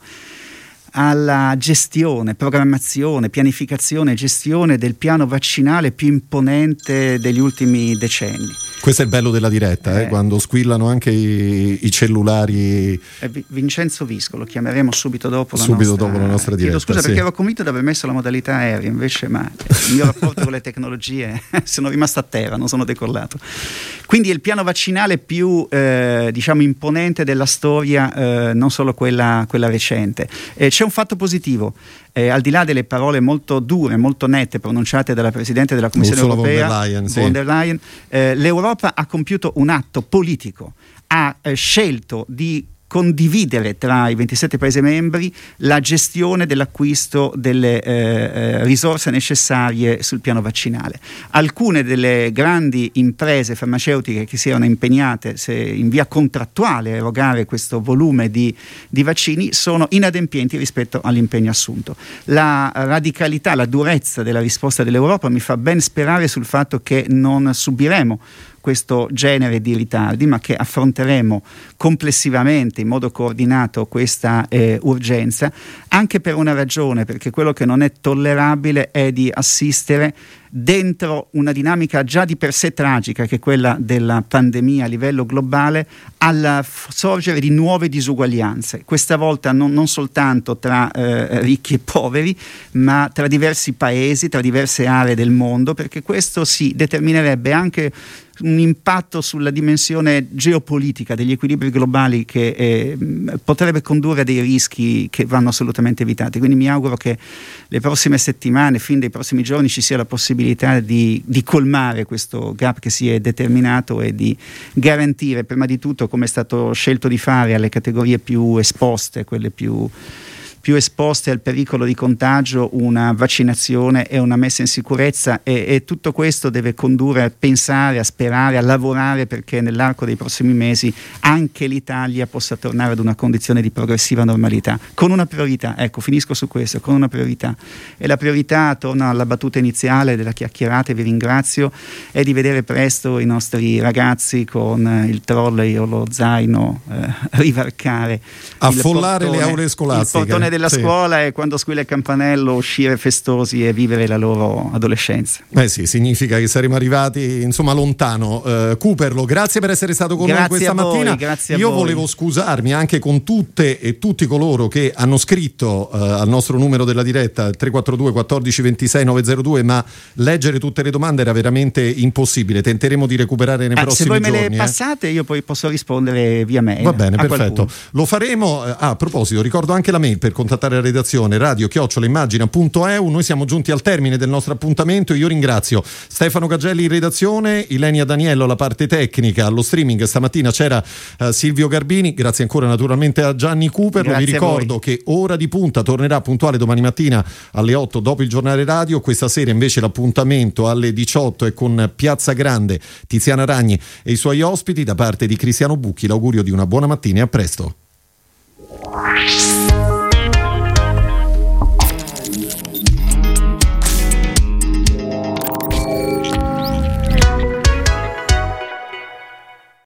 S7: alla gestione, programmazione, pianificazione e gestione del piano vaccinale più imponente degli ultimi decenni.
S2: Questo è il bello della diretta, eh, eh, quando squillano anche i, i cellulari.
S7: Vincenzo Visco, lo chiameremo subito dopo la
S2: subito
S7: nostra,
S2: dopo la nostra diretta.
S7: Chiedo scusa
S2: sì.
S7: perché ero convinto di aver messo la modalità aerea, invece ma il mio rapporto con le tecnologie sono rimasto a terra, non sono decollato. Quindi è il piano vaccinale più eh, diciamo imponente della storia, eh, non solo quella, quella recente. c'è un fatto positivo, eh, al di là delle parole molto dure, molto nette pronunciate dalla Presidente della Commissione
S2: Ursula
S7: Europea,
S2: von der Leyen, sì.
S7: von der Leyen eh, l'Europa ha compiuto un atto politico, ha eh, scelto di condividere tra i 27 Paesi membri la gestione dell'acquisto delle eh, eh, risorse necessarie sul piano vaccinale. Alcune delle grandi imprese farmaceutiche che si erano impegnate in via contrattuale a erogare questo volume di, di vaccini sono inadempienti rispetto all'impegno assunto. La radicalità, la durezza della risposta dell'Europa mi fa ben sperare sul fatto che non subiremo questo genere di ritardi, ma che affronteremo complessivamente in modo coordinato questa eh, urgenza, anche per una ragione, perché quello che non è tollerabile è di assistere dentro una dinamica già di per sé tragica, che è quella della pandemia a livello globale, al sorgere di nuove disuguaglianze. Questa volta non, non soltanto tra eh, ricchi e poveri, ma tra diversi paesi, tra diverse aree del mondo, perché questo si determinerebbe anche un impatto sulla dimensione geopolitica degli equilibri globali che eh, potrebbe condurre a dei rischi che vanno assolutamente evitati. Quindi mi auguro che le prossime settimane, fin dai prossimi giorni, ci sia la possibilità di, di colmare questo gap che si è determinato e di garantire prima di tutto, come è stato scelto di fare, alle categorie più esposte, quelle più più esposte al pericolo di contagio una vaccinazione e una messa in sicurezza. E, e, tutto questo deve condurre a pensare, a sperare, a lavorare perché nell'arco dei prossimi mesi anche l'Italia possa tornare ad una condizione di progressiva normalità, con una priorità, ecco finisco su questo, con una priorità. E la priorità, torno alla battuta iniziale della chiacchierata e vi ringrazio, è di vedere presto i nostri ragazzi con il trolley o lo zaino eh, rivarcare
S2: affollare
S7: portone,
S2: le aule scolastiche
S7: della sì. scuola e quando squilla il campanello uscire festosi e vivere la loro adolescenza.
S2: Eh sì, significa che saremo arrivati insomma lontano. Uh, Cooperlo, grazie per essere stato con
S7: grazie
S2: noi questa
S7: voi,
S2: mattina.
S7: Grazie
S2: Io
S7: voi.
S2: volevo scusarmi anche con tutte e tutti coloro che hanno scritto uh, al nostro numero della diretta 342 14 26 902, ma leggere tutte le domande era veramente impossibile. Tenteremo di recuperare nei
S7: ah,
S2: prossimi
S7: giorni.
S2: Se voi
S7: me le
S2: eh.
S7: passate, io poi posso rispondere via mail.
S2: Va bene, perfetto.
S7: Qualcuno.
S2: Lo faremo. Ah, a proposito, ricordo anche la mail per contattare la redazione radio chiocciolaimmagina.eu. Noi siamo giunti al termine del nostro appuntamento. Io ringrazio Stefano Cagelli in redazione, Ilenia Daniello alla parte tecnica, allo streaming stamattina c'era uh, Silvio Garbini. Grazie ancora naturalmente a Gianni Cooper. Vi ricordo che Ora di Punta tornerà puntuale domani mattina alle 8 dopo il giornale radio. Questa sera invece l'appuntamento alle 18 è con Piazza Grande, Tiziana Ragni e i suoi ospiti da parte di Cristiano Bucchi. L'augurio di una buona mattina e a presto.